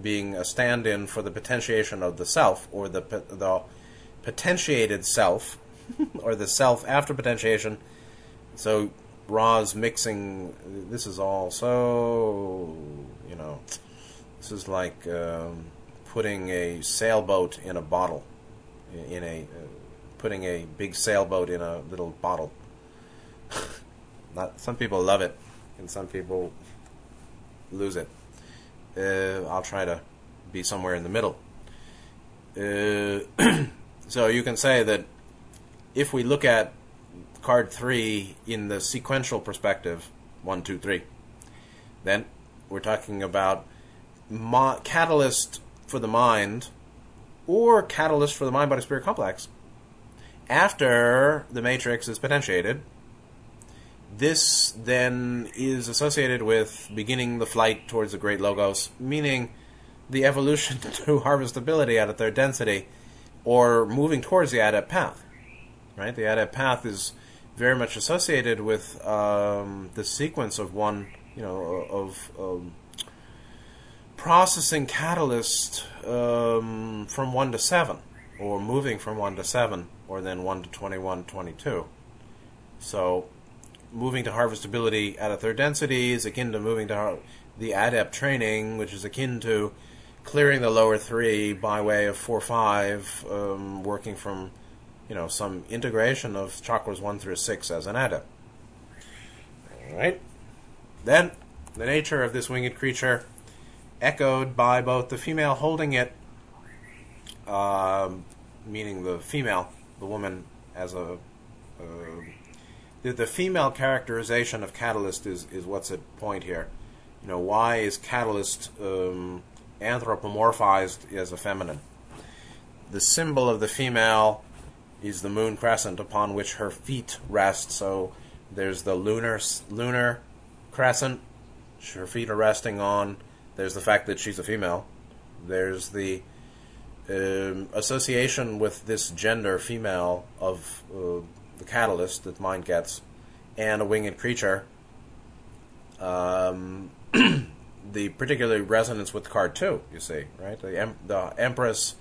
being a stand-in for the potentiation of the self or the the potentiated self or the self after potentiation. So Ra's mixing. This is all so, you know, this is like um, putting a sailboat in a bottle, in a uh, putting a big sailboat in a little bottle. Not some people love it, and some people lose it. Uh, I'll try to be somewhere in the middle. Uh, so you can say that if we look at card three in the sequential perspective, one, two, three. Then we're talking about catalyst for the mind or catalyst for the mind body spirit complex. After the matrix is potentiated, this then is associated with beginning the flight towards the great logos, meaning the evolution to harvestability at a third density or moving towards the adept path. Right? The adept path is very much associated with um, the sequence of one, you know, of um, processing catalyst um, from 1 to 7, or moving from 1 to 7, or then 1 to 21, 22. So, moving to harvestability at a third density is akin to moving to har- the adept training, which is akin to clearing the lower three by way of 4 5, um, working from you know, some integration of chakras 1 through 6 as an adept. Alright? Then, the nature of this winged creature, echoed by both the female holding it, um, meaning the female, the woman as a. Uh, the, the female characterization of Catalyst is, is what's at point here. You know, why is Catalyst um, anthropomorphized as a feminine? The symbol of the female is the moon crescent upon which her feet rest. So there's the lunar lunar crescent her feet are resting on. There's the fact that she's a female. There's the um, association with this gender, female, of uh, the catalyst that mind gets, and a winged creature. Um, the particular resonance with card two, you see, right? The, em- the Empress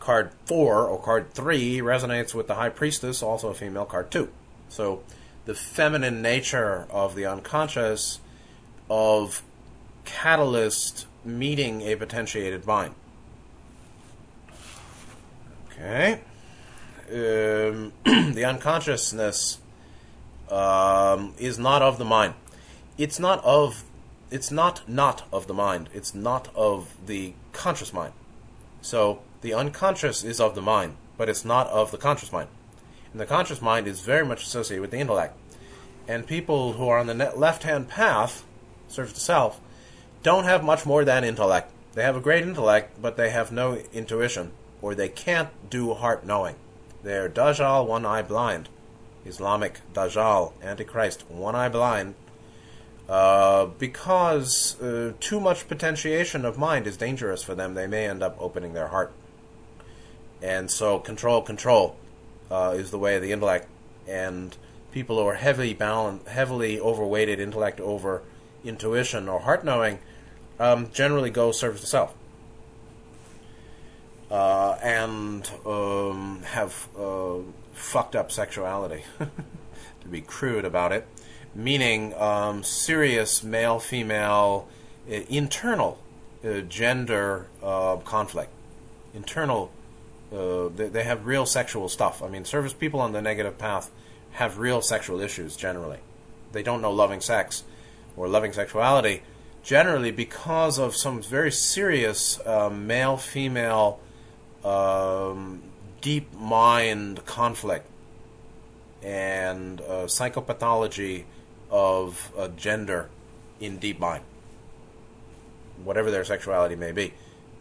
Card 4 or card 3 resonates with the High Priestess, also a female, card 2. So the feminine nature of the unconscious of catalyst meeting a potentiated mind. Okay. Um, the unconsciousness um, is not of the mind. It's not of. It's not not of the mind. It's not of the conscious mind. So the unconscious is of the mind, but it's not of the conscious mind. And the conscious mind is very much associated with the intellect. And people who are on the left hand path, serves the self, don't have much more than intellect. They have a great intellect, but they have no intuition, or they can't do heart knowing. They're Dajjal, one eye blind. Islamic Dajjal, Antichrist, one eye blind, uh, because uh, too much potentiation of mind is dangerous for them. They may end up opening their heart. And so, control, control uh, is the way of the intellect. And people who are heavily bound, heavily overweighted intellect over intuition or heart knowing um, generally go service to self. Uh, and um, have uh, fucked up sexuality, to be crude about it, meaning um, serious male female uh, internal uh, gender uh, conflict. Internal, uh, they, they, have real sexual stuff. I mean, service people on the negative path have real sexual issues generally. They don't know loving sex or loving sexuality generally because of some very serious uh, male female um, deep mind conflict and uh, psychopathology of gender in deep mind, whatever their sexuality may be.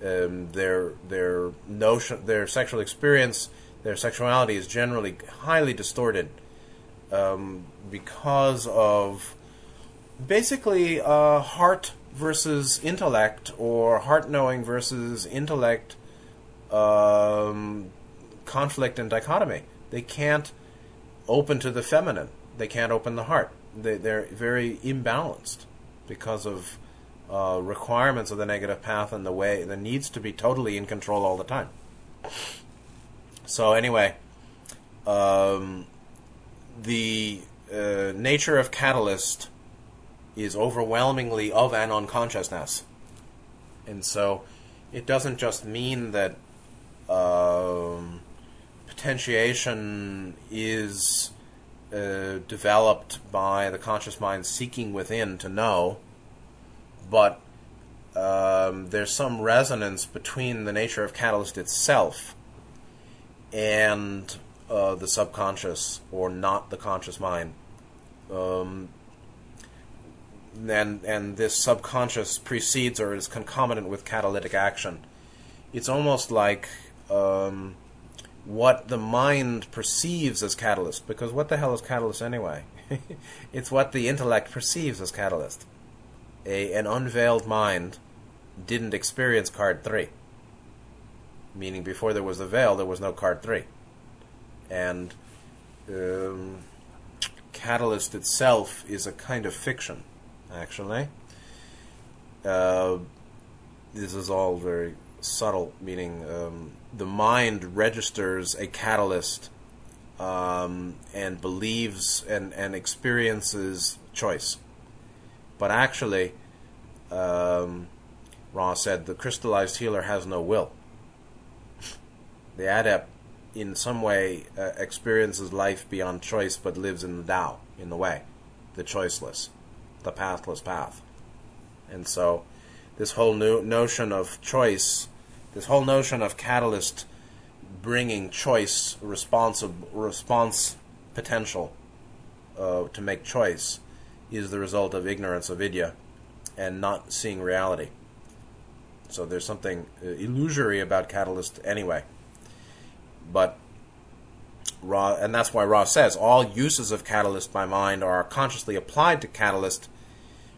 Um, their their notion, their sexual experience, their sexuality is generally highly distorted um, because of basically uh, heart versus intellect, or heart knowing versus intellect um, conflict and dichotomy. They can't open to the feminine. They can't open the heart. They, they're very imbalanced because of uh, requirements of the negative path and the way that needs to be totally in control all the time. So anyway, um, the uh, nature of catalyst is overwhelmingly of an unconsciousness, and so it doesn't just mean that um, potentiation is uh, developed by the conscious mind seeking within to know, but um, there's some resonance between the nature of catalyst itself and uh, the subconscious or not the conscious mind. Um, and and this subconscious precedes or is concomitant with catalytic action. It's almost like um, what the mind perceives as catalyst. Because what the hell is catalyst anyway? it's what the intellect perceives as catalyst. A, an unveiled mind didn't experience card 3. Meaning, before there was a veil, there was no card 3. And um, catalyst itself is a kind of fiction, actually. Uh, this is all very subtle, meaning um, the mind registers a catalyst um, and believes and, and experiences choice. But actually, um, said the crystallized healer has no will. the adept, in some way, uh, experiences life beyond choice but lives in the Tao, in the way, the choiceless, the pathless path. And so, this whole new notion of choice this whole notion of catalyst bringing choice, response, response potential uh, to make choice is the result of ignorance of vidya and not seeing reality. So there's something uh, illusory about catalyst anyway. But Ra, and that's why Ra says all uses of catalyst by mind are consciously applied to catalyst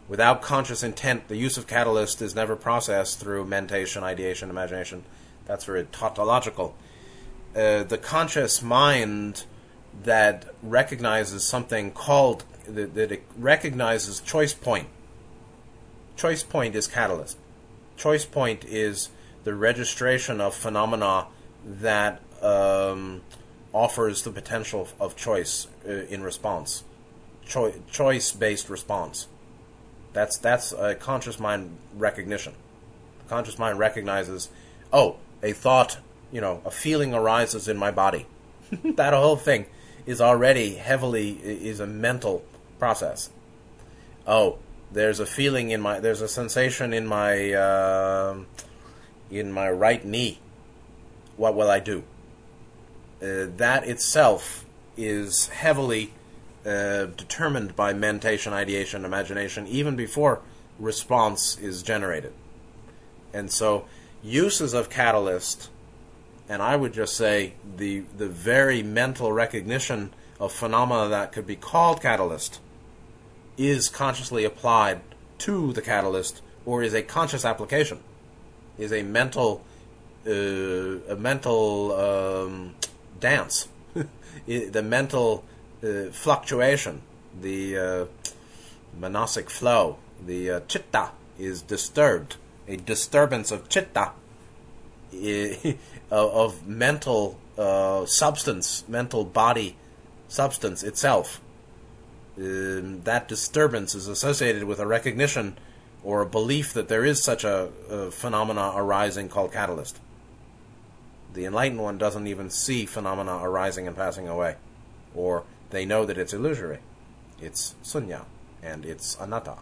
Without conscious intent, the use of catalyst is never processed through mentation, ideation, imagination. That's very tautological. Uh, the conscious mind that recognizes something called that, that it recognizes choice point. Choice point is catalyst. Choice point is the registration of phenomena that um, offers the potential of choice uh, in response, Cho- choice based response. That's that's a conscious mind recognition. The conscious mind recognizes, oh, a thought, you know, a feeling arises in my body. that whole thing is already heavily is a mental process. Oh, there's a feeling in my there's a sensation in my uh, in my right knee. What will I do? Uh, that itself is heavily uh, determined by mentation, ideation, imagination, even before response is generated. And so, uses of catalyst, and I would just say the the very mental recognition of phenomena that could be called catalyst, is consciously applied to the catalyst, or is a conscious application, is a mental uh, a mental um, dance, the mental uh, fluctuation, the uh, manasic flow, the uh, chitta is disturbed. A disturbance of chitta, of mental uh, substance, mental body substance itself. Um, that disturbance is associated with a recognition or a belief that there is such a, a phenomena arising called catalyst. The enlightened one doesn't even see phenomena arising and passing away, or they know that it's illusory. It's sunya and it's anatta.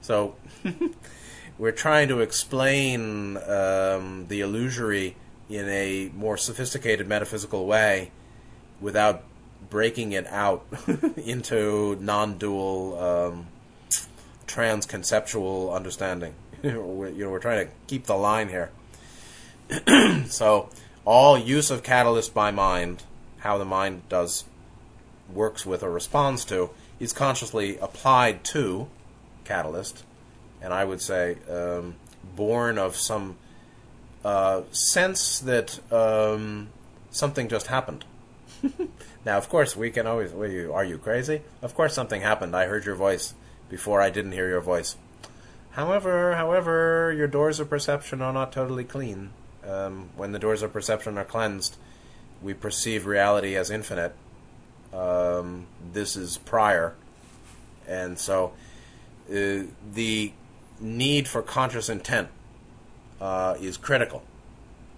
So we're trying to explain um, the illusory in a more sophisticated metaphysical way without breaking it out into non-dual um, trans-conceptual understanding. you know, we're trying to keep the line here. so all use of catalyst by mind, how the mind does works with or responds to, is consciously applied to catalyst, and I would say um, born of some uh, sense that um, something just happened. now, of course, we can always. Are you, are you crazy? Of course, something happened. I heard your voice before I didn't hear your voice. However, however, your doors of perception are not totally clean. Um, when the doors of perception are cleansed, we perceive reality as infinite. Um, this is prior, and so uh, the need for conscious intent uh, is critical,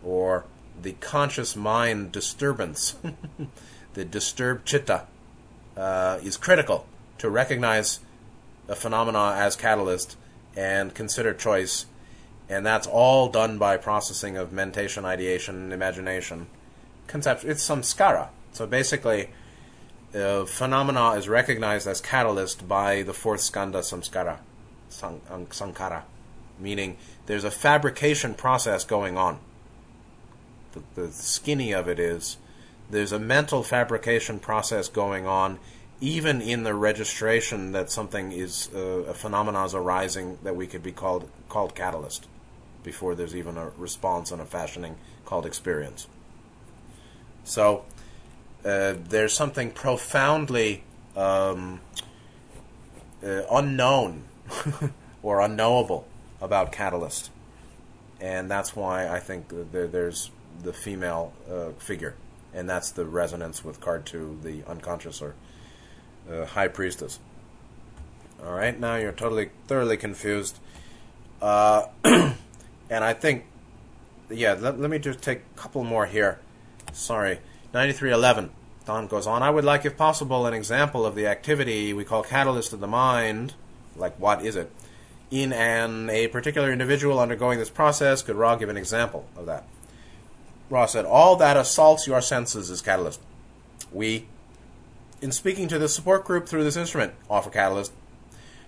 or the conscious mind disturbance, the disturbed chitta, uh, is critical to recognize a phenomena as catalyst and consider choice. And that's all done by processing of mentation, ideation, imagination, conception. It's samskara. So basically, uh, phenomena is recognized as catalyst by the fourth skandha samskara, sankhara, meaning there's a fabrication process going on the, the skinny of it is there's a mental fabrication process going on even in the registration that something is uh, a phenomenon is arising that we could be called called catalyst before there's even a response and a fashioning called experience. So uh, there's something profoundly um, uh, unknown or unknowable about catalyst, and that's why I think there, there's the female uh, figure, and that's the resonance with card two, the unconscious or uh, high priestess. All right, now you're totally thoroughly confused, uh, and I think, yeah. Let, let me just take a couple more here. Sorry, ninety three eleven. Don goes on. I would like, if possible, an example of the activity we call catalyst of the mind. Like, what is it? In an a particular individual undergoing this process, could Ra give an example of that? Ra said, All that assaults your senses is catalyst. We, in speaking to the support group through this instrument, offer catalyst.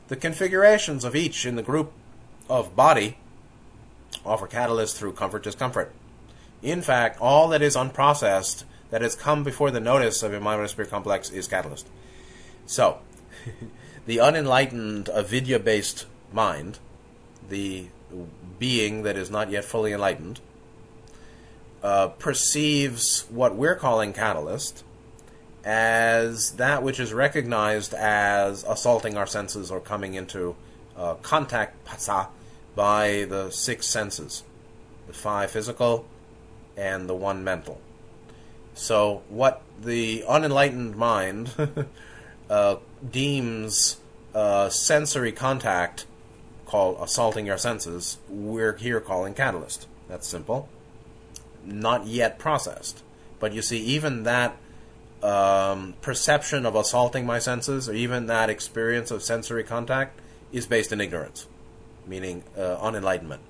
The configurations of each in the group of body offer catalyst through comfort discomfort. In fact, all that is unprocessed, that has come before the notice of a mind spirit complex, is catalyst. So, the unenlightened avidya based mind, the being that is not yet fully enlightened, uh, perceives what we're calling catalyst as that which is recognized as assaulting our senses or coming into uh, contact phassa by the six senses the five physical and the one mental. So, what the unenlightened mind uh, deems uh, sensory contact, called assaulting your senses, we're here calling catalyst. That's simple not yet processed. But you see, even that um, perception of assaulting my senses, or even that experience of sensory contact, is based in ignorance, meaning uh, unenlightenment.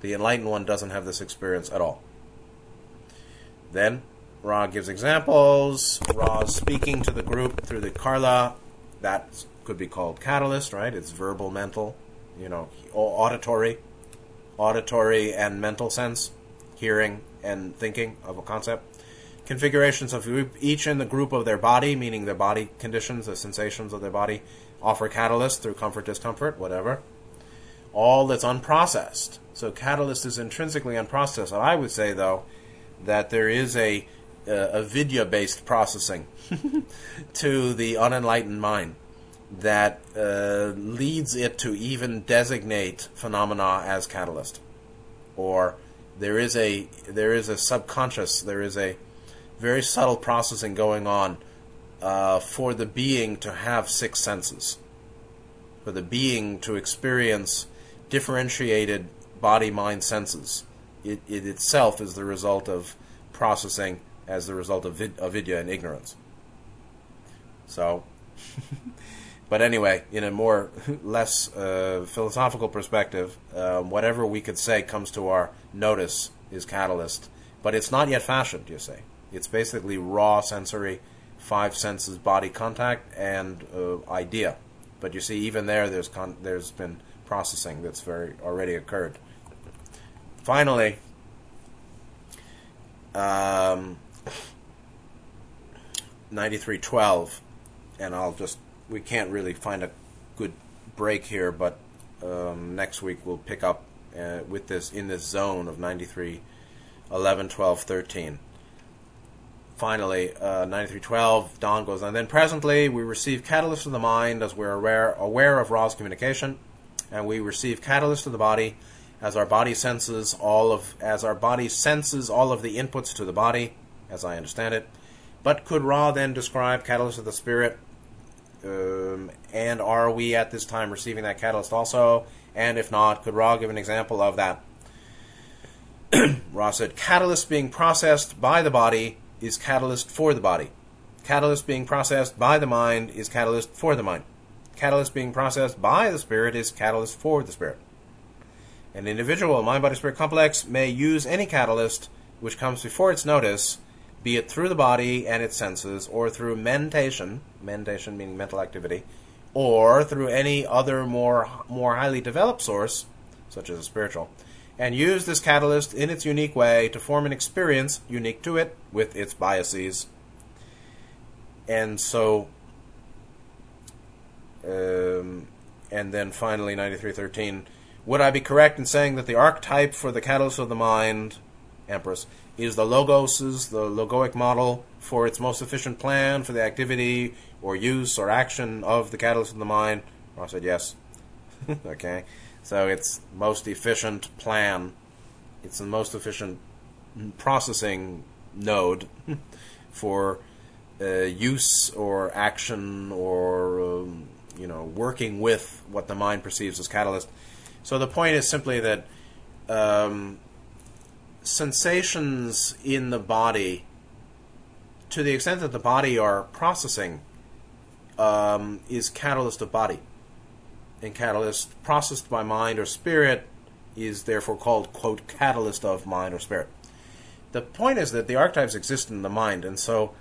The enlightened one doesn't have this experience at all. Then, Ra gives examples. Ra speaking to the group through the Carla. That could be called catalyst, right? It's verbal, mental, you know, auditory, auditory and mental sense, hearing and thinking of a concept. Configurations of each in the group of their body, meaning their body conditions, the sensations of their body, offer catalyst through comfort, discomfort, whatever. All that's unprocessed. So catalyst is intrinsically unprocessed. I would say, though, that there is a avidya based processing to the unenlightened mind that uh, leads it to even designate phenomena as catalyst or there is a there is a subconscious there is a very subtle processing going on uh, for the being to have six senses for the being to experience differentiated body mind senses it, it itself is the result of processing as the result of vid- avidya and ignorance. So, but anyway, in a more less uh, philosophical perspective, uh, whatever we could say comes to our notice is catalyst, but it's not yet fashioned. You say it's basically raw sensory, five senses, body contact, and uh, idea. But you see, even there, there's con- there's been processing that's very already occurred. Finally, um, 9312, and I'll just, we can't really find a good break here, but um, next week we'll pick up uh, with this in this zone of 93, 11, 12, 13. Finally, uh, 9312, Don goes on. Then presently, we receive catalyst of the mind as we're aware, aware of Ra's communication, and we receive catalyst of the body as our body senses all of as our body senses all of the inputs to the body, as I understand it. But could Ra then describe catalyst of the spirit? Um, and are we at this time receiving that catalyst also? And if not, could Ra give an example of that? Ra said, catalyst being processed by the body is catalyst for the body. Catalyst being processed by the mind is catalyst for the mind. Catalyst being processed by the spirit is catalyst for the spirit. An individual mind body spirit complex may use any catalyst which comes before its notice, be it through the body and its senses, or through mentation, mentation meaning mental activity, or through any other more more highly developed source, such as a spiritual, and use this catalyst in its unique way to form an experience unique to it with its biases. And so um, and then finally 9313 would I be correct in saying that the archetype for the catalyst of the mind, Empress, is the logos, the logoic model for its most efficient plan for the activity or use or action of the catalyst in the mind? I said yes. okay. So it's most efficient plan. It's the most efficient processing node for uh, use or action or um, you know working with what the mind perceives as catalyst. So the point is simply that um, sensations in the body, to the extent that the body are processing, um, is catalyst of body. And catalyst processed by mind or spirit is therefore called, quote, catalyst of mind or spirit. The point is that the archetypes exist in the mind, and so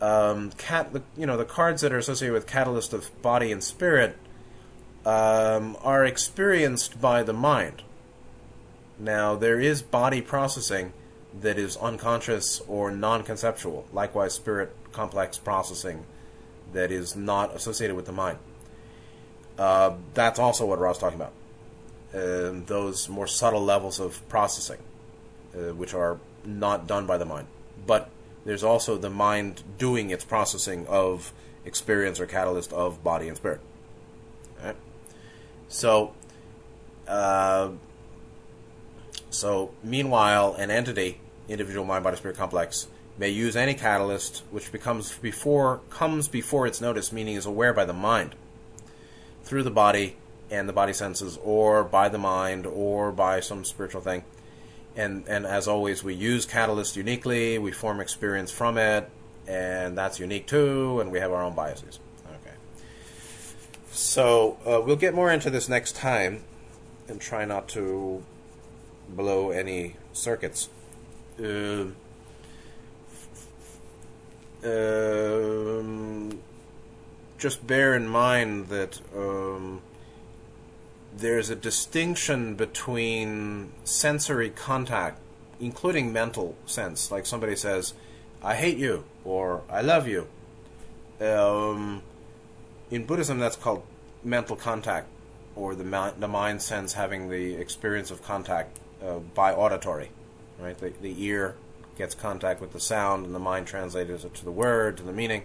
um, cat, the, you know, the cards that are associated with catalyst of body and spirit um, are experienced by the mind. Now, there is body processing that is unconscious or non conceptual, likewise, spirit complex processing that is not associated with the mind. Uh, that's also what Ra's talking about. Uh, those more subtle levels of processing, uh, which are not done by the mind. But there's also the mind doing its processing of experience or catalyst of body and spirit. Right? So, uh, so meanwhile, an entity, individual mind body spirit complex, may use any catalyst which becomes before comes before its notice, meaning is aware by the mind, through the body and the body senses, or by the mind, or by some spiritual thing. And and as always, we use catalyst uniquely. We form experience from it, and that's unique too. And we have our own biases. Okay. So uh, we'll get more into this next time and try not to blow any circuits. Uh, um, just bear in mind that um, there's a distinction between sensory contact, including mental sense. Like somebody says, I hate you, or I love you. Um, in Buddhism, that's called mental contact, or the, ma- the mind sense having the experience of contact uh, by auditory. Right? The, the ear gets contact with the sound, and the mind translates it to the word, to the meaning,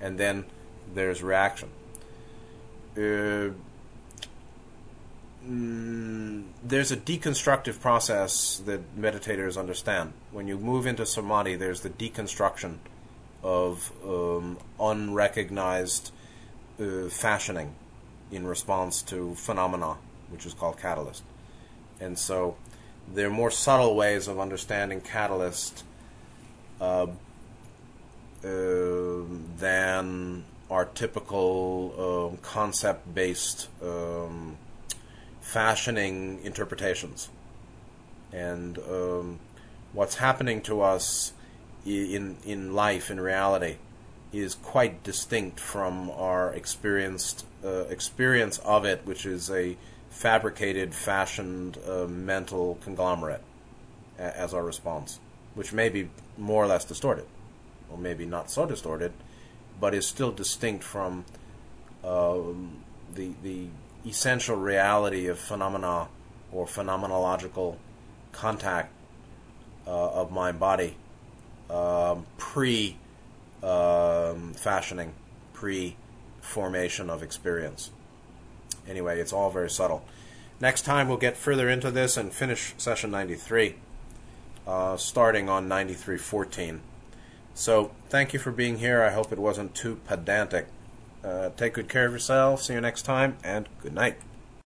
and then there's reaction. Uh, mm, there's a deconstructive process that meditators understand. When you move into samadhi, there's the deconstruction of um, unrecognized uh, fashioning in response to phenomena, which is called catalyst. And so there are more subtle ways of understanding catalyst uh, uh, than our typical um, concept based um, fashioning interpretations. And um, what's happening to us in, in life, in reality, is quite distinct from our experienced uh, experience of it, which is a fabricated, fashioned uh, mental conglomerate a- as our response, which may be more or less distorted, or maybe not so distorted, but is still distinct from um, the the essential reality of phenomena or phenomenological contact uh, of mind body um, pre um, fashioning, pre formation of experience. Anyway, it's all very subtle. Next time we'll get further into this and finish session 93, uh, starting on 93.14. So, thank you for being here. I hope it wasn't too pedantic. Uh, take good care of yourself. See you next time, and good night.